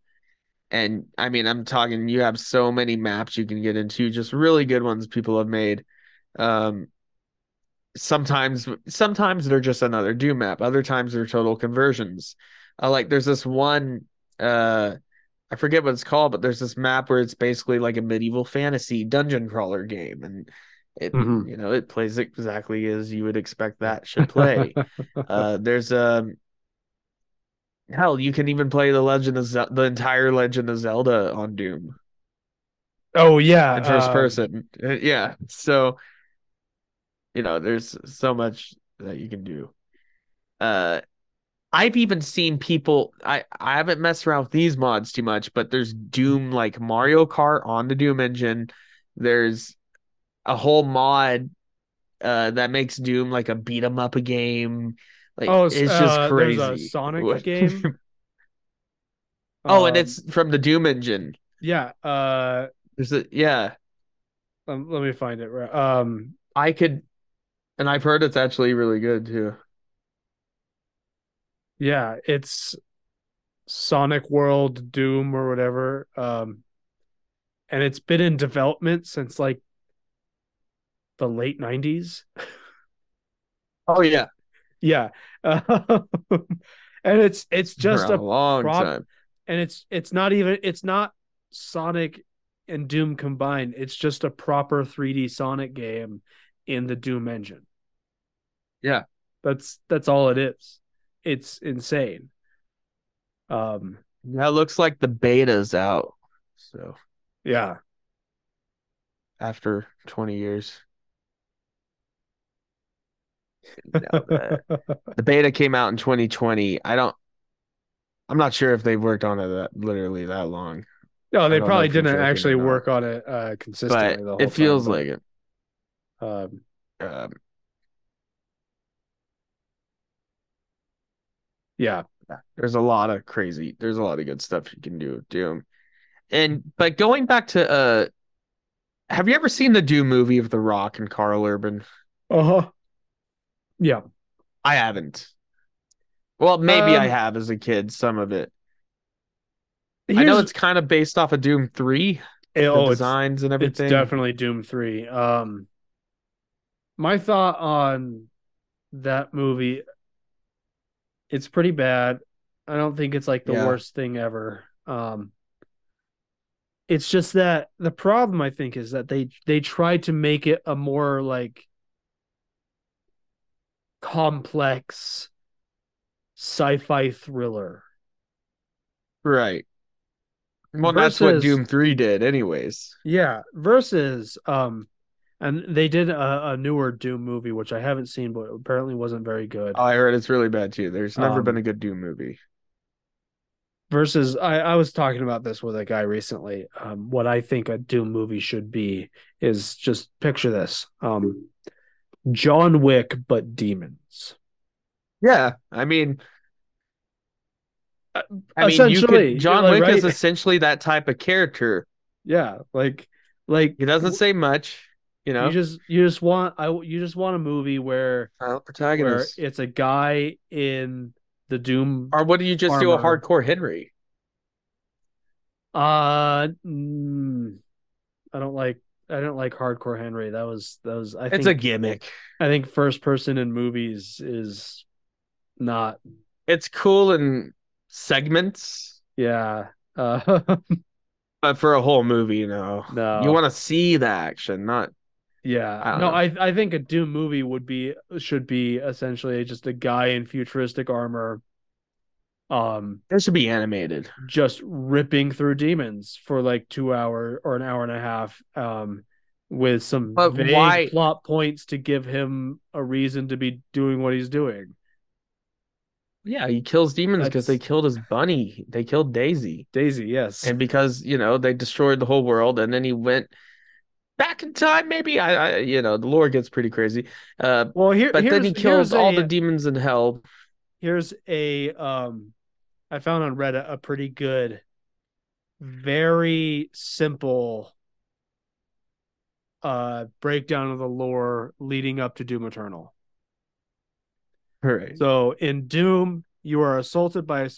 And I mean, I'm talking you have so many maps you can get into, just really good ones people have made. Um sometimes sometimes they're just another Doom map, other times they're total conversions. Uh, like there's this one uh I forget what it's called, but there's this map where it's basically like a medieval fantasy dungeon crawler game and it
Mhm.
you know it plays exactly as you would expect that should play. Uh, there's a hell, you can even play the Legend of Zel- the entire Legend of Zelda on Doom
oh yeah,
in first
um,
person. Uh, yeah, so you know, there's so much that you can do. Uh, I've even seen people. I I haven't messed around with these mods too much, but there's Doom like Mario Kart on the Doom engine. There's a whole mod uh that makes Doom like a beat 'em up a game. Like
Oh,
it's
s-
just
uh,
crazy.
There's a Sonic game.
oh, and
Um,
it's from the Doom engine.
yeah. Uh,
There's a yeah.
um, let me find it. Um,
I could, and I've heard it's actually really good too.
Yeah, it's Sonic World Doom or whatever. Um, and it's been in development since like the late '90s.
Oh yeah,
Yeah, um, and it's it's just
for
a
a long
prop-
time.
and it's it's not even it's not Sonic and Doom combined. It's just a proper 3D Sonic game in the Doom engine.
Yeah.
That's that's all it is. It's insane. Um
it looks like the beta's out. So
yeah.
after 20 years. No, the, the beta came out in 2020. I don't I'm not sure if they've worked on it that literally that long,
no, they probably didn't actually work on it uh consistently
but
the whole
it feels
time,
like it.
um
Um,
yeah.
there's a lot of crazy, there's a lot of good stuff you can do with Doom. And but going back to uh have you ever seen the Doom movie of The Rock and Karl Urban?
Uh-huh. Yeah.
I haven't. Well, maybe I
Um,
have as a kid, some of it. I know it's kind of based off of Doom 3, the
oh,
designs and everything.
It's definitely Doom 3. Um my thought on that movie it's pretty bad. I don't think it's like the
Yeah.
worst thing ever. Um it's just that the problem I think is that they they tried to make it a more like complex sci-fi thriller.
Right. Well, that's what Doom 3 did, anyways.
Yeah, versus um and they did a, a newer Doom movie which I haven't seen but apparently wasn't very good.
Oh, I heard it's really bad too. There's never
Um,
been a good Doom movie.
versus I, I was talking about this with a guy recently. Um, what I think a Doom movie should be is just picture this. Um, John Wick but demons.
Yeah, I mean,
Uh,
I mean, you could, John
like,
Wick is essentially that type of character.
Yeah, like like
He doesn't say much, you know.
you just you just want I you just want a movie where
silent
where
protagonist.
it's a guy in the Doom
Or what do you just do a hardcore Henry?
uh mm, I don't like I don't like hardcore Henry. That was that was I
It's
think
a gimmick.
I think first person in movies is not
It's cool in segments,
yeah. Uh
but for a whole movie, no.
no.
You want to see the action, not
yeah.
I
no,
know.
I I think a Doom movie would be should be essentially just a guy in futuristic armor um
it should be animated.
just ripping through demons for like 2 hour or an hour and a half um with some
But
vague
why-
plot points to give him a reason to be doing what he's doing.
Yeah, he kills demons because they killed his bunny. They killed Daisy.
Daisy, yes.
And because, you know, they destroyed the whole world and then he went back in time, maybe. I, I you know, the lore gets pretty crazy. Uh
well, here
but then he kills all
a-
the demons in hell.
here's a um I found on Reddit a pretty good very simple uh breakdown of the lore leading up to Doom Eternal.
Right.
So in Doom, you are assaulted by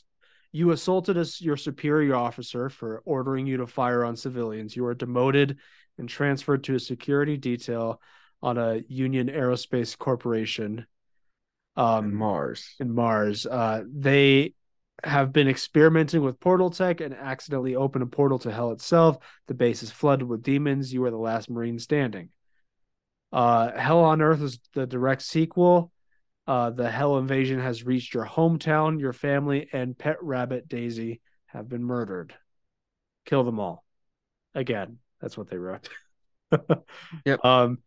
you assaulted as your superior officer for ordering you to fire on civilians. You are demoted and transferred to a security detail on a Union Aerospace Corporation. Um,
Mars.
in Mars. Uh, they have been experimenting with portal tech and accidentally opened a portal to hell itself. The base is flooded with demons. You are the last Marine standing. Uh, hell on Earth is the direct sequel. Uh, the Hell invasion has reached your hometown. Your family and pet rabbit Daisy have been murdered. Kill them all. Again, that's what they wrote.
Yep.
Um,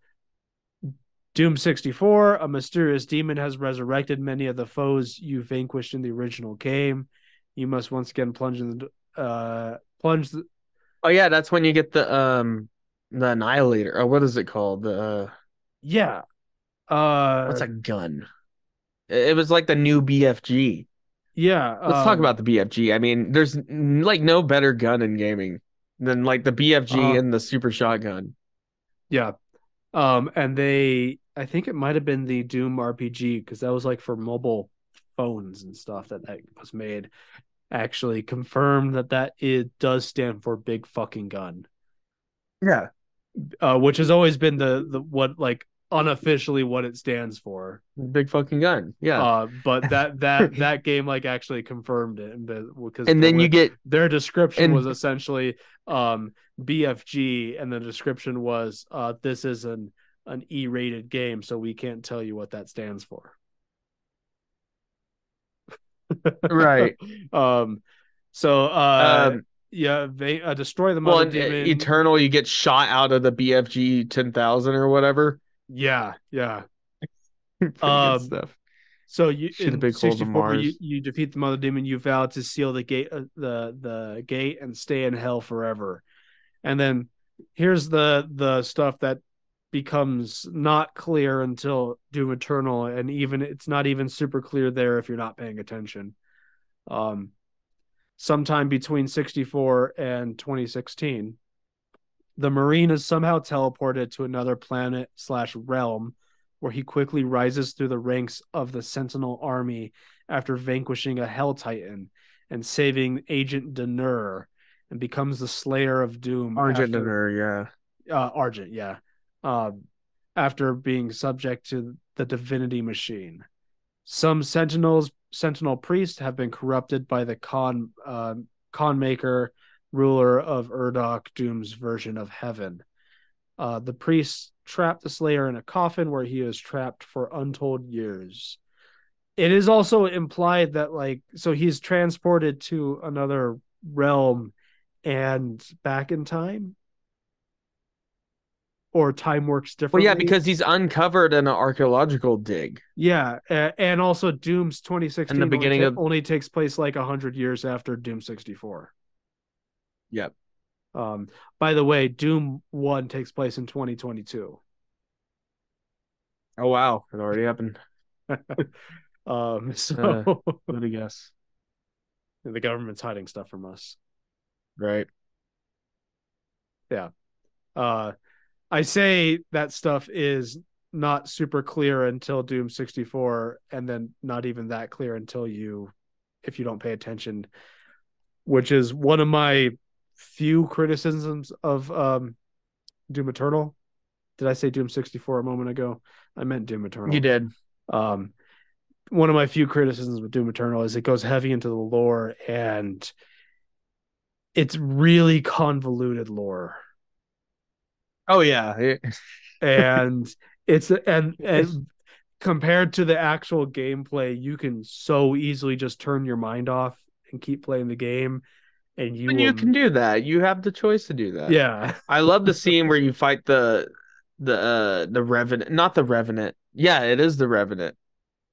Doom 64, a mysterious demon has resurrected many of the foes you vanquished in the original game. You must once again plunge in the uh plunge the,
Oh yeah, that's when you get the um the annihilator. Or what is it called? The uh,
yeah. Uh
what's a gun? It was like the new BFG.
yeah.
Let's talk
um,
about the BFG. I mean, there's like no better gun in gaming than like the BFG
Uh-huh.
and the super shotgun.
Yeah. Um, and they, I think it might have been the Doom RPG because that was like for mobile phones and stuff that that was made. Actually confirmed that that it does stand for big fucking gun,
Yeah.
uh, which has always been the the what like unofficially what it stands for.
Big fucking gun. Yeah.
Uh, but that that that game like actually confirmed it, because
and then you get
their description
and-
was essentially um BFG and the description was uh this is an an E-rated game so we can't tell you what that stands for.
right.
Um so uh
Um,
yeah, they uh, destroy the
well,
mother
in uh,
demon.
Eternal, you get shot out of the BFG ten thousand or whatever.
Yeah, yeah. Um,
stuff.
So you
Shoot
in
big hole to
64 you, you defeat the mother demon, you vow to seal the gate uh, the the gate and stay in hell forever. And then here's the the stuff that becomes not clear until Doom Eternal and even it's not even super clear there if you're not paying attention. Um sometime between 64 and 2016 the marine is somehow teleported to another planet slash realm where he quickly rises through the ranks of the Sentinel army after vanquishing a Hell Titan and saving Agent D'Nur and becomes the Slayer of Doom.
Argent
after-
Dinner, yeah.
uh, Argent, yeah. Um, after being subject to the divinity machine. Some Sentinels, Sentinel priests have been corrupted by the con uh, Khan Maykr, ruler of Urdak, Doom's version of heaven. Uh, the priests trap the Slayer in a coffin where he is trapped for untold years. It is also implied that, like, so he's transported to another realm and back in time or time works
Well,
differently.
yeah, because he's uncovered in an archaeological dig.
yeah, and also Doom's 2016
In the
only
beginning
ta-
of-
only takes place like hundred years after Doom 64.
Yep.
Um, by the way, Doom One takes place in 2022.
Oh wow, it already happened.
Um, so
What a guess.
the government's hiding stuff from us.
Right. Yeah.
Uh, I say that stuff is not super clear until Doom 64, and then not even that clear until you, if you don't pay attention, which is one of my few criticisms of um, Doom Eternal. Did I say Doom 64 a moment ago? I meant Doom Eternal.
You did.
Um, one of my few criticisms with Doom Eternal is it goes heavy into the lore and it's really convoluted lore.
Oh yeah.
And it's and and compared to the actual gameplay you can so easily just turn your mind off and keep playing the game and you
you can do that. You have the choice to do that.
yeah
I love the scene where you fight the the uh the revenant not the revenant. Yeah, it is the revenant,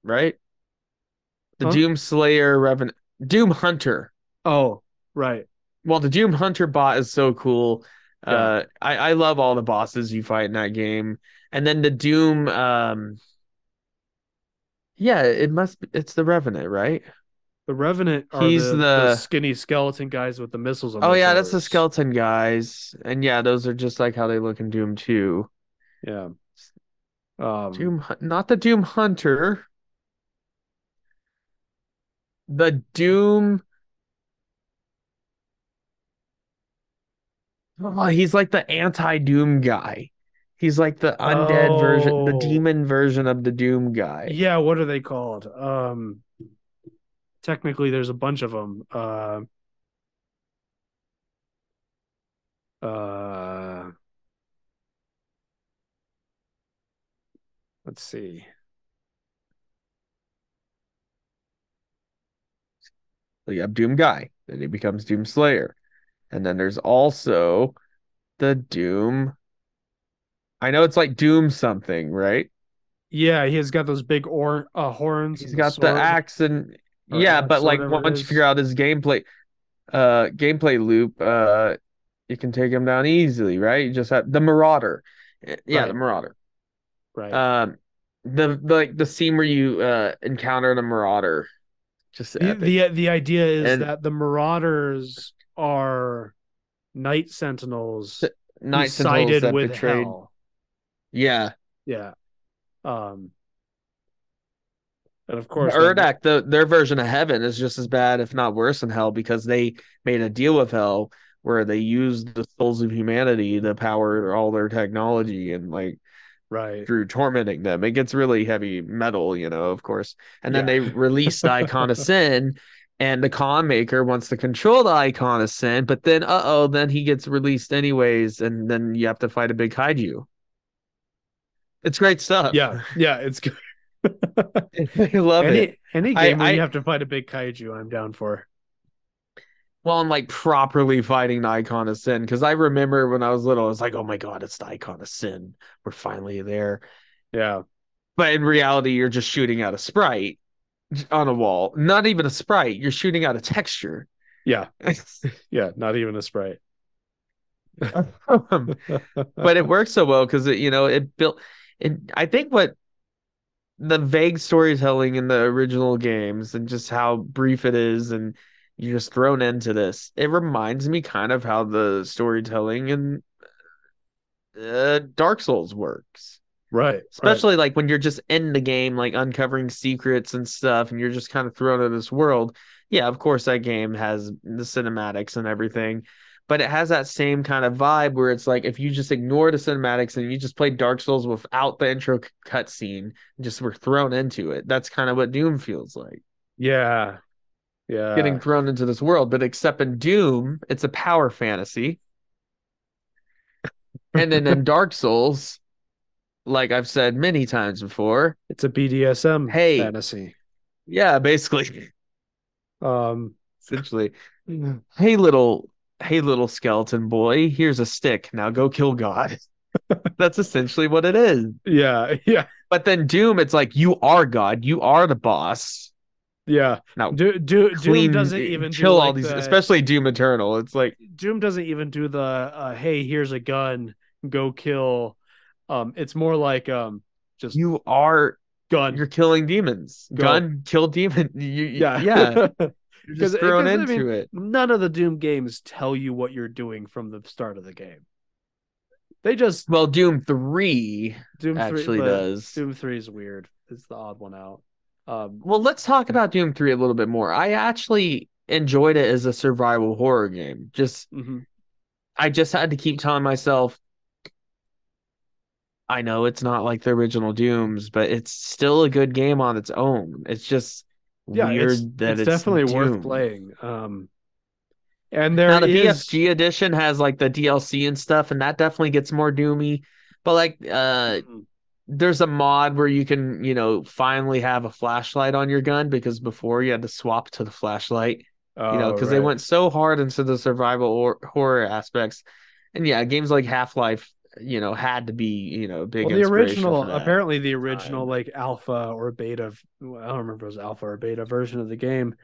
right? The
Huh?
Doom Slayer revenant Doom Hunter.
oh right
Well, the Doom Hunter bot is so cool.
Yeah.
Uh I, I love all the bosses you fight in that game. And then the Doom um Yeah, it must be it's the Revenant, right?
The revenant are
He's
the,
the-
skinny skeleton guys with the missiles on
Oh
their
yeah, that's the
shoulders.
skeleton guys. And yeah, those are just like how they look in Doom 2.
yeah um
Doom, Hun- not the Doom Hunter. The Doom. Oh, he's like the anti-Doom guy. He's like the undead version, the
Oh.
demon version of the Doom guy.
yeah what are they called um technically there's a bunch of them uh uh let's see
So you have Doom guy, then he becomes Doom Slayer, and then there's also the Doom. I know it's like Doom something, right?
yeah he has got those big or uh horns
He's got the
sword.
axe and yeah, but like once you figure out his gameplay, uh, gameplay loop, uh, you can take him down easily, right? You just have the Marauder, Eh, yeah, the Marauder.
right.
Um, the, the like the scene where you uh encounter the Marauder, just
the, the the idea is
And-
that the marauders are night sentinels
Night Sentinels
sided with
betrayed.
hell.
Yeah,
yeah. Um and of course
Urdak, the their version of heaven is just as bad, if not worse, than hell because they made a deal with hell where they used the souls of humanity to power all their technology and like
right
through tormenting them. It gets really heavy metal, you know, of course. And then
Yeah.
they release the icon of sin, and the Khan Maykr wants to control the icon of sin, but then uh oh, then he gets released anyways, and then you have to fight a big kaiju. It's great stuff.
yeah yeah it's good
I love
any
it.
any
I-
game where
I-
you have to fight a big kaiju i'm down for
Well, I'm like properly fighting the icon of sin because I remember when I was little, I was like, oh my god, it's the icon of sin. We're finally there.
yeah
But in reality, you're just shooting out a sprite on a wall. Not even a sprite. You're shooting out a texture.
yeah yeah not even a sprite
Um, but it works so well because it, you know, it built. It, I think what the vague storytelling in the original games and just how brief it is, and you're just thrown into this. It reminds me kind of how the storytelling in uh, Dark Souls works.
right right.
especially like when you're just in the game like uncovering secrets and stuff and you're just kind of thrown in this world yeah of course that game has the cinematics and everything but it has that same kind of vibe where it's like if you just ignore the cinematics and you just play dark souls without the intro cutscene just were thrown into it that's kind of what doom feels like.
Yeah. Yeah.
Getting thrown into this world but except in doom it's a power fantasy. And then in dark souls like i've said many times before
it's a bdsm
Hey.
fantasy.
Yeah, basically,
um
essentially. Hey, little, hey, little skeleton boy. Here's a stick. Now go kill God. That's essentially what it is.
yeah, yeah,
But then Doom, it's like you are God, you are the boss.
yeah.
Now
Do, do,
clean,
Doom doesn't even
kill
do
all these,
the-
especially Doom Eternal. It's like
Doom doesn't even do the uh, hey, here's a gun, go kill. Um, it's more like um, just
you are
gun.
you're killing demons.
Go.
Gun, kill demon. You,
yeah,
yeah. You're just thrown
'cause, I
into
mean,
it.
None of the Doom games tell you what you're doing from the start of the game. They just
Well, Doom Three
Doom
actually
three, but
does.
Doom three is weird. It's the odd one out. Um,
Well, let's talk about Doom 3 a little bit more. I actually enjoyed it as a survival horror game. Just
mhm.
I just had to keep telling myself I know it's not like the original Dooms, but it's still a good game on its own. It's just
yeah,
weird
it's,
that
it's
it's,
definitely
Doom.
worth playing. Um, and there
Now the
is-
BFG edition has like the DLC and stuff, and that definitely gets more doomy. But like uh
Mhm.
there's a mod where you can, you know, finally have a flashlight on your gun because before you had to swap to the flashlight. you know,
Oh,
because they went so hard into the survival or horror aspects. And yeah, games like Half Life, you know, had to be, you know, big.
Well, the original, apparently, the original
time.
like alpha or beta. i don't remember if it was alpha or beta version of the game.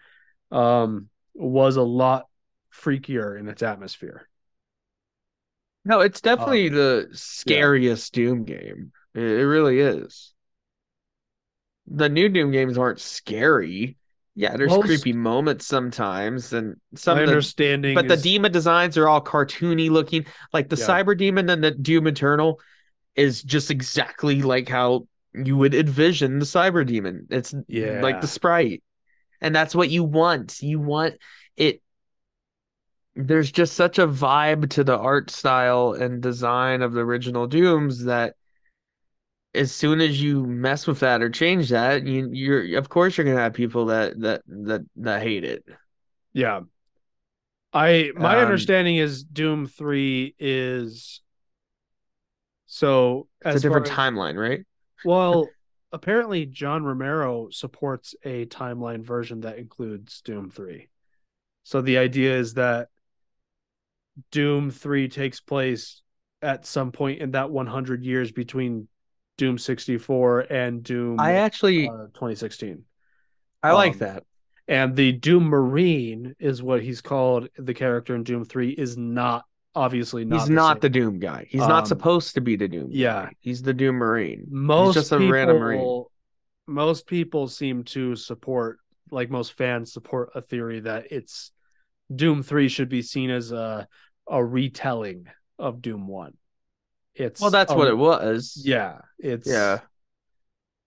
Um, was a lot freakier in its atmosphere.
No, it's definitely the scariest Doom game. It, it really is. The new Doom games aren't scary. Yeah, there's
Most-
creepy moments sometimes, and some
My
of the
understanding,
but the
is-
demon designs are all cartoony looking. Like the
Yeah.
cyber demon and the Doom Eternal is just exactly like how you would envision the cyber demon. It's
yeah.
like the sprite. And that's what you want. You want it. There's just such a vibe to the art style and design of the original Dooms that as soon as you mess with that or change that, you, you're of course you're gonna have people that that that that hate it.
Yeah. I my
Um,
understanding is Doom 3 is so
It's
as
a different
as-
timeline, right?
Well, apparently John Romero supports a timeline version that includes Doom 3. So the idea is that Doom 3 takes place at some point in that 100 years between Doom 64 and Doom
I actually
uh, 2016.
I like
um,
that.
And the Doom Marine is what he's called. The character in Doom 3 is not obviously not
He's
the
not
same.
the Doom guy. He's
Um,
not supposed to be the Doom.
yeah.
guy. he's the Doom Marine.
most
just a
people,
random Marine.
Most people seem to support, like most fans support a theory that it's Doom Three should be seen as a a retelling of Doom One. It's
Well, that's what it was.
Yeah, it's
Yeah.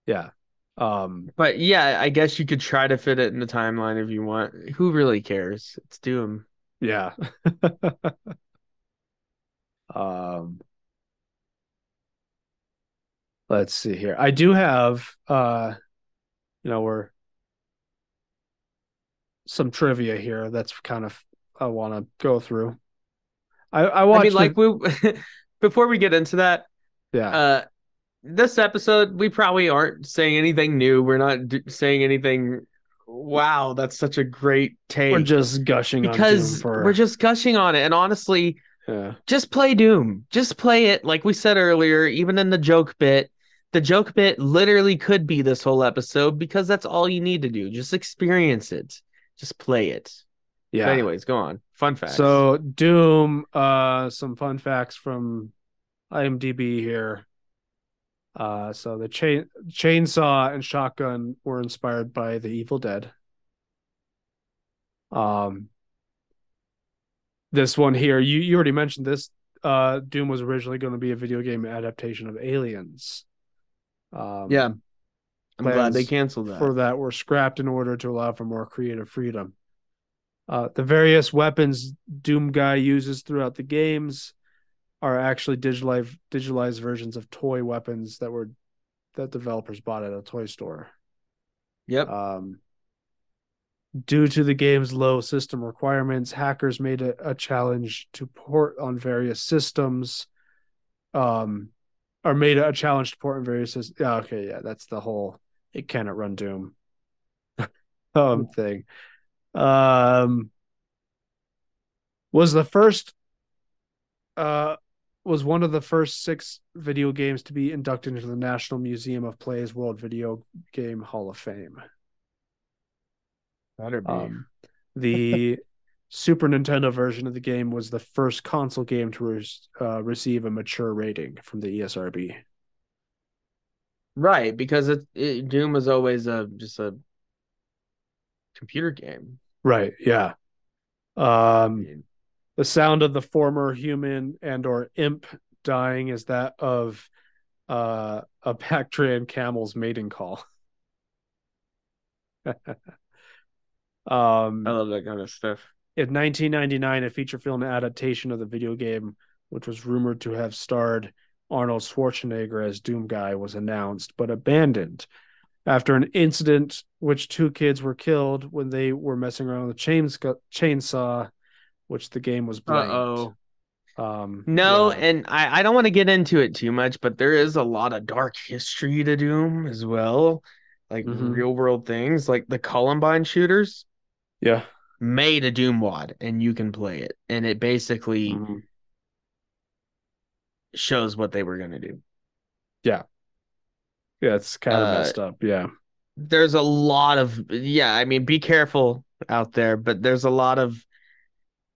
yeah. Um,
But yeah, I guess you could try to fit it in the timeline if you want. Who really cares? It's Doom.
yeah. um, let's see here. I do have uh, you know, we're some trivia here. That's kind of I want to go through. I I
I
watched
mean, like
the-
we before we get into that,
yeah
uh, this episode we probably aren't saying anything new. We're not d- saying anything. Wow, that's such a great take.
we're just gushing on Doom
because
for
we're just gushing on it, and honestly,
yeah
just play Doom. Just play it. Like we said earlier, even in the joke bit, the joke bit literally could be this whole episode because that's all you need to do. Just experience it. Just play it.
Yeah.
But anyways, go on. Fun facts.
So Doom, uh, some fun facts from IMDb here. Uh, so the chain chainsaw and shotgun were inspired by the Evil Dead. Um, this one here, you you already mentioned this. Uh, Doom was originally going to be a video game adaptation of Aliens. Um,
yeah, I'm glad they canceled that.
for that were scrapped in order to allow for more creative freedom. Uh, the various weapons Doom Guy uses throughout the games are actually digitalized digitalized versions of toy weapons that were that developers bought at a toy store.
Yep.
Um, due to the game's low system requirements, hackers made it a challenge to port on various systems. Um, or made a challenge to port on various systems. Yeah, okay, yeah, that's the whole it cannot run Doom um thing. Um, was the first uh was one of the first six video games to be inducted into the National Museum of Play's World Video Game Hall of Fame.
Better be.
Um, the Super Nintendo version of the game was the first console game to re- uh, receive a mature rating from the ESRB.
right, because it, it Doom was always a just a computer game.
Right. Yeah. Um, the sound of the former human and or imp dying is that of uh, a Bactrian camel's mating call. um,
I love that kind of stuff.
in 1999, a feature film adaptation of the video game, which was rumored to have starred Arnold Schwarzenegger as Doom Guy, was announced but abandoned after an incident which two kids were killed when they were messing around with a chains- chainsaw, which the game was blamed.
Uh-oh.
Um,
No,
yeah.
and I, I don't want to get into it too much, but there is a lot of dark history to Doom as well. Like
Mhm.
real world things, like the Columbine shooters
yeah.
made a Doom wad and you can play it. And it basically
Mhm.
shows what they were going to do.
Yeah, it's kind of
Uh,
messed up. Yeah.
There's a lot of, yeah, I mean, be careful out there, but there's a lot of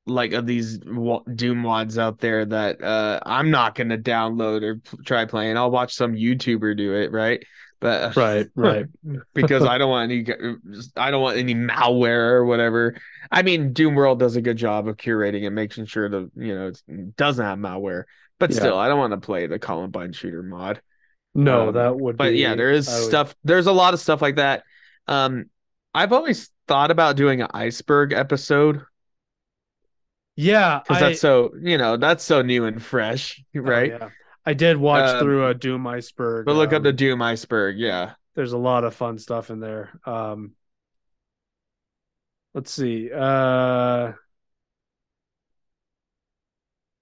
like of these Doom wads out there that uh I'm not going to download or p- try playing. I'll watch some YouTuber do it, right? But
Right, right.
because I don't want any I don't want any malware or whatever. I mean, Doomworld does a good job of curating and making sure the you know it doesn't have malware. But
Yeah.
still, I don't want to play the Columbine shooter mod.
No,
Um,
that would
But
be.
yeah, there is
would-
stuff. There's a lot of stuff like that. Um, I've always thought about doing an iceberg episode
Yeah,
because that's so you know that's so new and fresh,
oh,
right?
yeah. I did watch
Um,
through a Doom Iceberg.
But look up
um,
the Doom iceberg. Yeah.
there's a lot of fun stuff in there. Um, let's see. Uh,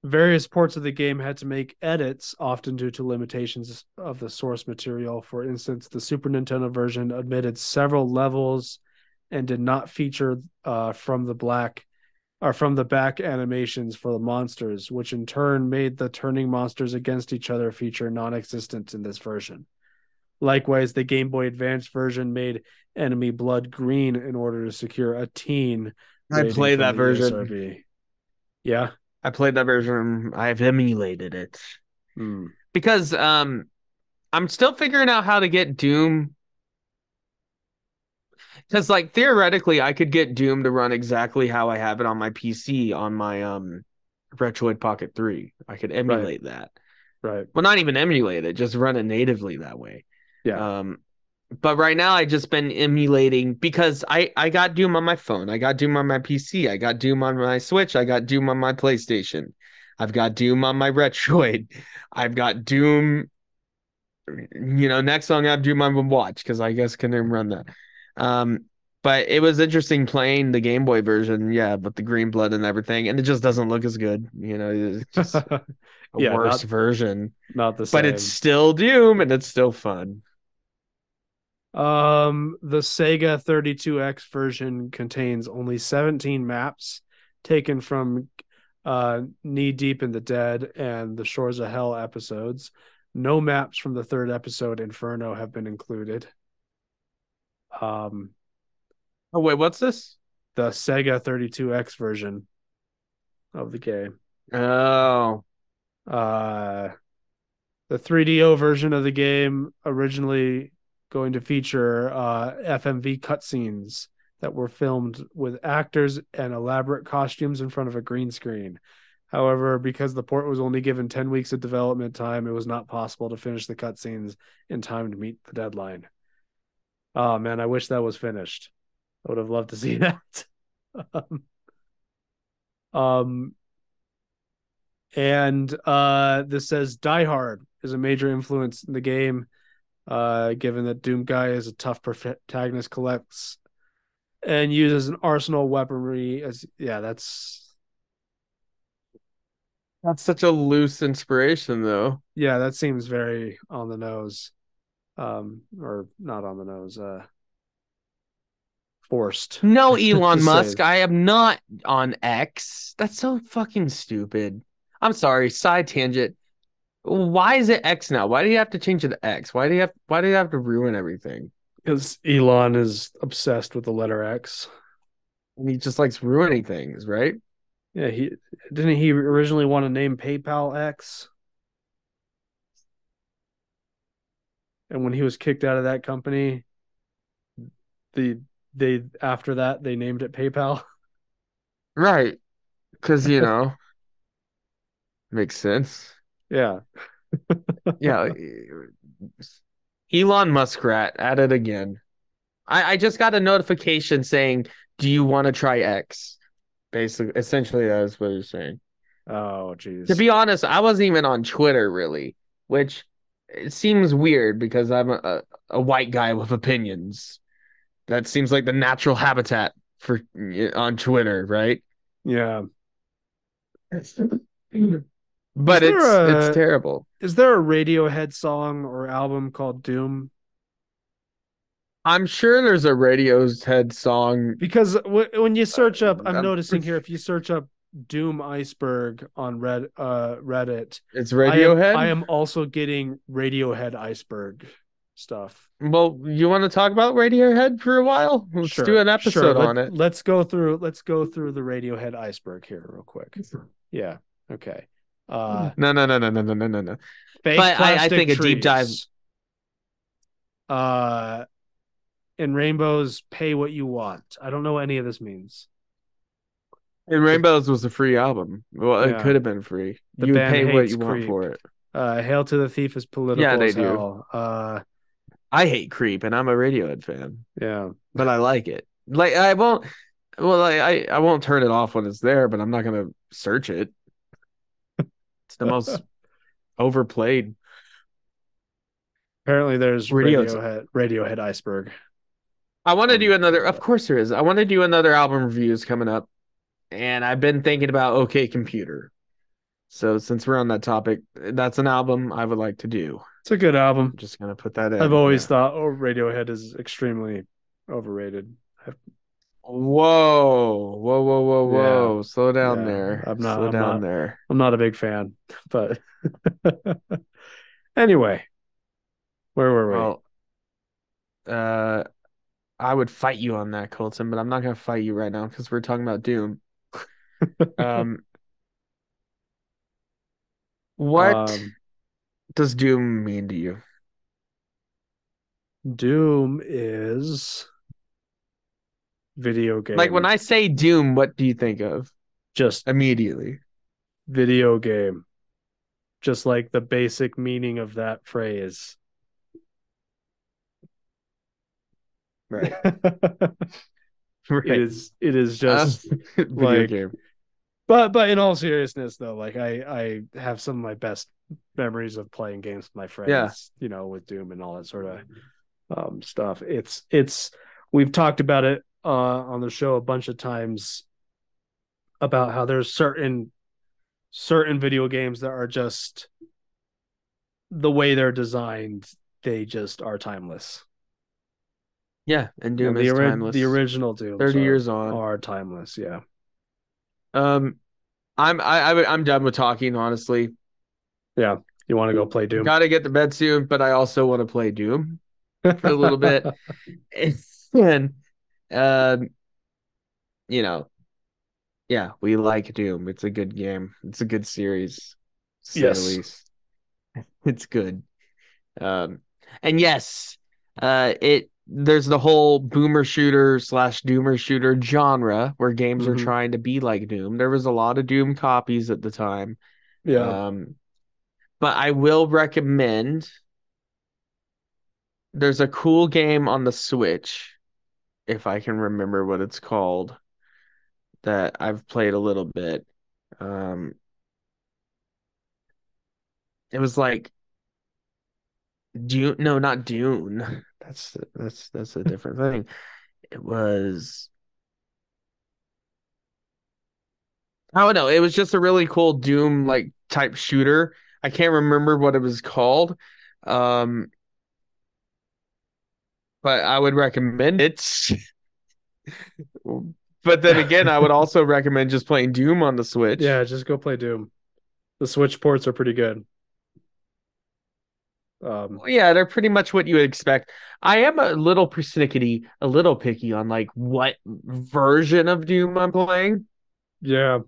various ports of the game had to make edits, often due to limitations of the source material. For instance, the Super Nintendo version omitted several levels and did not feature uh, from the black or from the back animations for the monsters, which in turn made the turning monsters against each other feature non-existent in this version. Likewise, the Game Boy Advance version made enemy blood green in order to secure a teen.
I played that version.
ESRB. Yeah.
I played that version. I've emulated it
Hmm.
because um, I'm still figuring out how to get Doom. Because like theoretically, I could get Doom to run exactly how I have it on my PC on my um, Retroid Pocket Three. I could emulate that.
Right.
Well, not even emulate it, just run it natively that way.
Yeah.
Um, but right now I just been emulating because I I got Doom on my phone, I got Doom on my PC, I got Doom on my Switch, I got Doom on my PlayStation, I've got Doom on my Retroid, I've got Doom. You know, next song I have Doom on my watch because I guess can run that. Um, but it was interesting playing the Game Boy version, yeah, with the green blood and everything, and it just doesn't look as good. You know, it's just a
Yeah,
worse
not-
version
Not the same.
but it's still Doom and it's still fun.
Um, the Sega 32X version contains only 17 maps taken from uh, Knee Deep in the Dead and the Shores of Hell episodes. No maps from the third episode, Inferno, have been included. Um,
Oh wait, what's this?
the Sega 32X version of the game.
Oh,
Uh, the 3DO version of the game originally going to feature uh, FMV cutscenes that were filmed with actors and elaborate costumes in front of a green screen. However, because the port was only given 10 weeks of development time, it was not possible to finish the cutscenes in time to meet the deadline. Oh man, I wish that was finished. I would have loved to see that. um, um and uh this says Die Hard is a major influence in the game uh given that Doom Guy is a tough protagonist collects and uses an arsenal weaponry as yeah that's
that's such a loose inspiration, though.
yeah that seems very on the nose um or not on the nose uh forced
No, Elon Musk,
say.
I am not on X. That's so fucking stupid. I'm sorry, side tangent. Why is it X now? Why do you have to change it to X? Why do you have why do you have to ruin everything?
Because Elon is obsessed with the letter X.
And He just likes ruining things, right?
Yeah, he didn't he originally want to name PayPal X? And when he was kicked out of that company, the they after that they named it PayPal.
Right. Cause you know makes sense.
Yeah.
Yeah. Elon Muskrat at it again. I, I just got a notification saying, Do you want to try X? Basically essentially that is what he's saying.
Oh jeez.
To be honest, I wasn't even on Twitter really, which it seems weird because I'm a, a, a white guy with opinions. That seems like the natural habitat for on Twitter, right?
yeah.
But it's
a-
it's terrible.
Is there a Radiohead song or album called Doom?
I'm sure there's a Radiohead song.
Because w- when you search up, I'm
I'm
noticing here if you search up Doom Iceberg on Red uh Reddit,
It's
I am-
Radiohead.
I am, also getting Radiohead Iceberg stuff.
Well, you want to talk about Radiohead for a while? Let's
Sure,
do an episode
sure.
on
Let-
it.
Let's go through. Let's go through the Radiohead Iceberg here real quick. Yeah. Okay. Uh,
No, no, no, no, no, no, no, no, no.
fake
But I- I think a deep dive-
Uh, in rainbows, pay what you want. I don't know what any of this means.
And Rainbows was a free album. Well,
Yeah.
it could have been free.
The
you pay what you want
Creep.
for it.
Uh, Hail to the Thief is political
Yeah, they do.
Uh,
I hate Creep, and I'm a Radiohead fan,
yeah.
but I like it. Like I won't. Well, I I, I won't turn it off when it's there, but I'm not gonna search it. It's the most overplayed.
Apparently, there's
Radio's-
Radiohead. Radiohead Iceberg.
I want to
Um,
do another. Of course, there is. I want to do another album reviews coming up, and I've been thinking about OK Computer. So since we're on that topic, that's an album I would like to do.
It's a good album.
I'm just gonna put that in.
I've always
yeah.
thought oh, Radiohead is extremely overrated.
Whoa, whoa, whoa, whoa, whoa! Slow down
Yeah,
there.
I'm not-
Slow
I'm
down
not-
there.
I'm not a big fan, but anyway, where were we?
Well, uh, I would fight you on that, Colton, but I'm not gonna fight you right now because we're talking about Doom. Um, what
Um,
does Doom mean to you?
Doom is video game.
Like when I say Doom, what do you think of
just
immediately?
video game, just like the basic meaning of that phrase.
Right.
it
Right.
is. It is just.
video
like-
game.
but but in all seriousness though like i i have some of my best memories of playing games with my friends
Yeah.
you know with doom and all that sort of um stuff it's it's we've talked about it uh on the show a bunch of times about how there's certain certain video games that are just the way they're designed they just are timeless
Yeah, and Doom
the,
is
ori-
timeless.
the original doom
30 years on.
are timeless yeah
Um, I'm I, I I'm done with talking. Honestly, yeah
you want to go play doom
got to get to bed soon, but I also want to play Doom for a little bit. and um, you know, yeah, we like Doom. It's a good game. It's a good series.
Yes.
It's good. Um, and yes, uh, it there's the whole boomer shooter slash doomer shooter genre where games are
Mhm.
trying to be like Doom. There was a lot of Doom copies at the time.
yeah
Um, but I will recommend. There's a cool game on the Switch, if I can remember what it's called, that I've played a little bit. Um, it was like Dune. No, not Dune. That's that's that's a different thing. It was. I don't know. It was just a really cool Doom like type shooter. I can't remember what it was called. Um, but I would recommend it. But then again, I would also recommend just playing Doom on the Switch.
Yeah, just go play Doom. The Switch ports are pretty good. Um,
Yeah, they're pretty much what you would expect. I am a little persnickety, a little picky on like what version of Doom I'm playing.
yeah,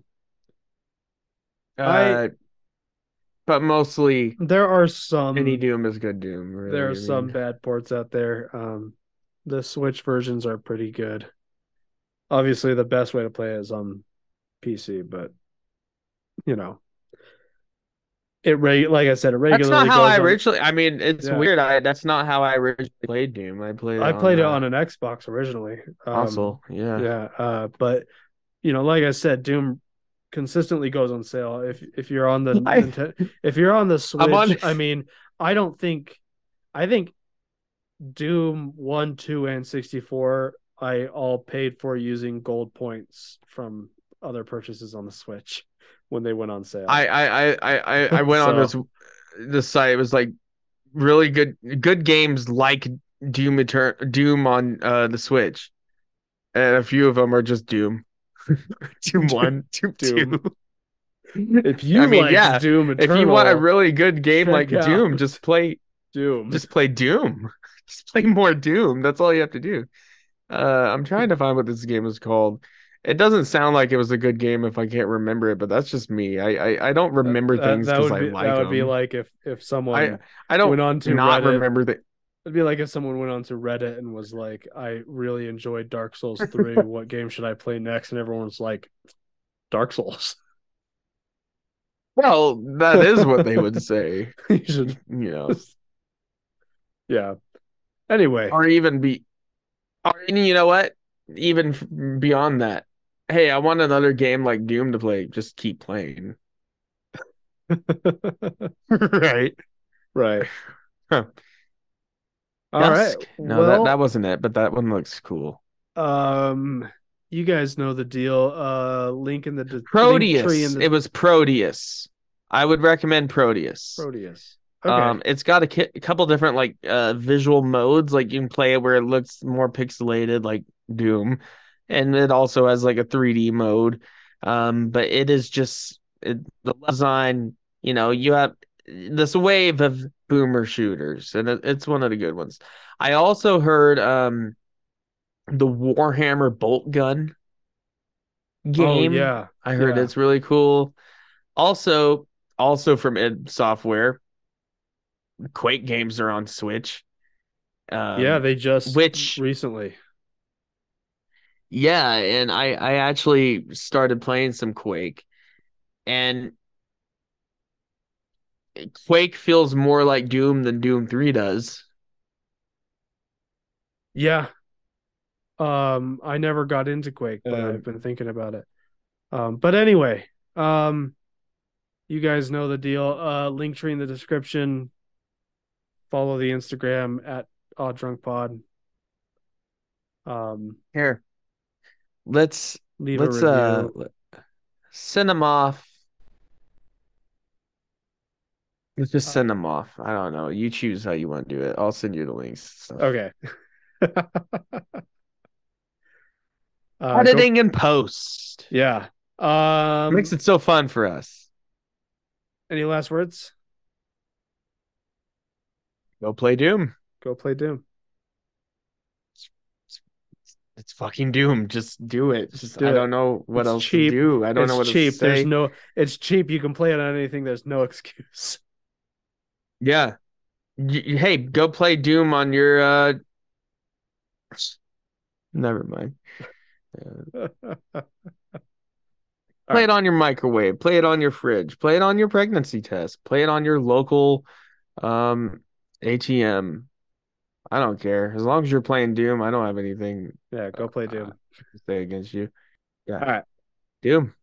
Uh,
I-
but mostly
there are some
any Doom is good Doom. Really,
there
I
are some
mean.
bad ports out there. Um, the Switch versions are pretty good. Obviously, the best way to play is on PC, but you know, it reg like I said, it regularly.
That's not how I
on-
originally. I mean, it's
Yeah.
weird. I that's not how I originally played Doom. I played.
I played it
uh,
on an Xbox originally. Um,
console. Yeah.
Yeah, uh, but you know, like I said, Doom consistently goes on sale. If if you're on the
I-
if you're on the Switch,
I'm on-
I mean, I don't think, I think Doom one, two, and sixty four, I all paid for using gold points from other purchases on the Switch when they went on sale.
I I I I I- I went on this
So-
this site. It was like really good good games like Doom Etern- Doom on uh the Switch, and a few of them are just Doom. Doom one, Doom,
Doom.
two.
if you
I mean,
like
yeah,
Doom
If you want a really good game like Doom, just play
Doom,
just play Doom. Just play more Doom. That's all you have to do. Uh, I'm trying to find what this game is called. It doesn't sound like it was a good game if I can't remember it, but that's just me. I I, I don't remember
That-
things because I
be,
like
that would be like if if someone
I don't
went on to
not
Reddit.
remember that.
It'd be like if someone went onto Reddit and was like, "I really enjoyed Dark Souls three. what game should I play next?" And everyone's like, "Dark Souls."
Well, that is what they would say,
you should,
you know,
yeah. Anyway,
or even be, or you know what? Even f- beyond that, hey, I want another game like Doom to play. Just keep playing, right?
right.
Huh.
All right.
Dusk. No,
well,
that that wasn't it, but that one looks cool.
um, you guys know the deal. Uh, link in the de-
Prodeus.
tree in the
It was Prodeus. I would recommend Prodeus.
Prodeus. Okay.
Um, it's got a, ki- a couple different like uh visual modes. Like you can play it where it looks more pixelated, like Doom, and it also has like a 3D mode. Um, but it is just it, the design. You know, you have this wave of boomer shooters, and it, it's one of the good ones. I also heard um the Warhammer Boltgun game.
Oh yeah.
I heard
yeah.
it's really cool. Also, also from id Software, Quake games are on Switch. Um,
yeah, they just
which-
recently.
yeah, and I I actually started playing some Quake, and Quake feels more like Doom than Doom Three does.
Yeah. Um, I never got into Quake, but
Um,
I've been thinking about it. Um, but anyway, um, you guys know the deal. Uh, link tree in the description. Follow the Instagram at Odd Drunk Pod. Um,
Here, let's
leave
let's
a
uh send them off. Let's just
Uh,
send them off. I don't know. You choose how you want to do it. I'll send you the links. stuff.
okay. Uh, go-
Editing and post
yeah. Um,
makes it so fun for us.
any last words?
Go play Doom.
Go play Doom.
It's fucking Doom. Just do it.
Just
Just,
do
I
it.
don't know what
It's
else
cheap.
to do. I don't
it's
know what
cheap.
else to say.
There's no. It's cheap. You can play it on anything. There's no excuse.
Yeah. Y- y- hey, go play Doom on your uh Never mind. Uh, play it on your microwave, play it on your fridge, play it on your pregnancy test, play it on your local um ATM. I don't care. As long as you're playing Doom, I don't have anything
yeah, go play Doom.
to say against you. Yeah.
All right.
Doom.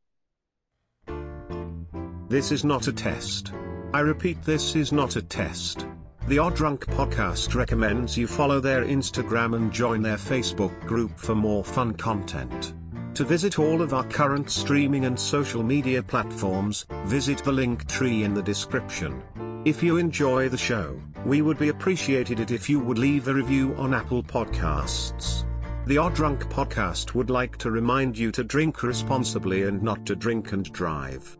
This is not a test. I repeat, this is not a test. The Odd Drunk podcast recommends you follow their Instagram and join their Facebook group for more fun content. To visit all of our current streaming and social media platforms, visit the link tree in the description. If you enjoy the show, we would be appreciated it if you would leave a review on Apple Podcasts. The Odd Drunk podcast would like to remind you to drink responsibly and not to drink and drive.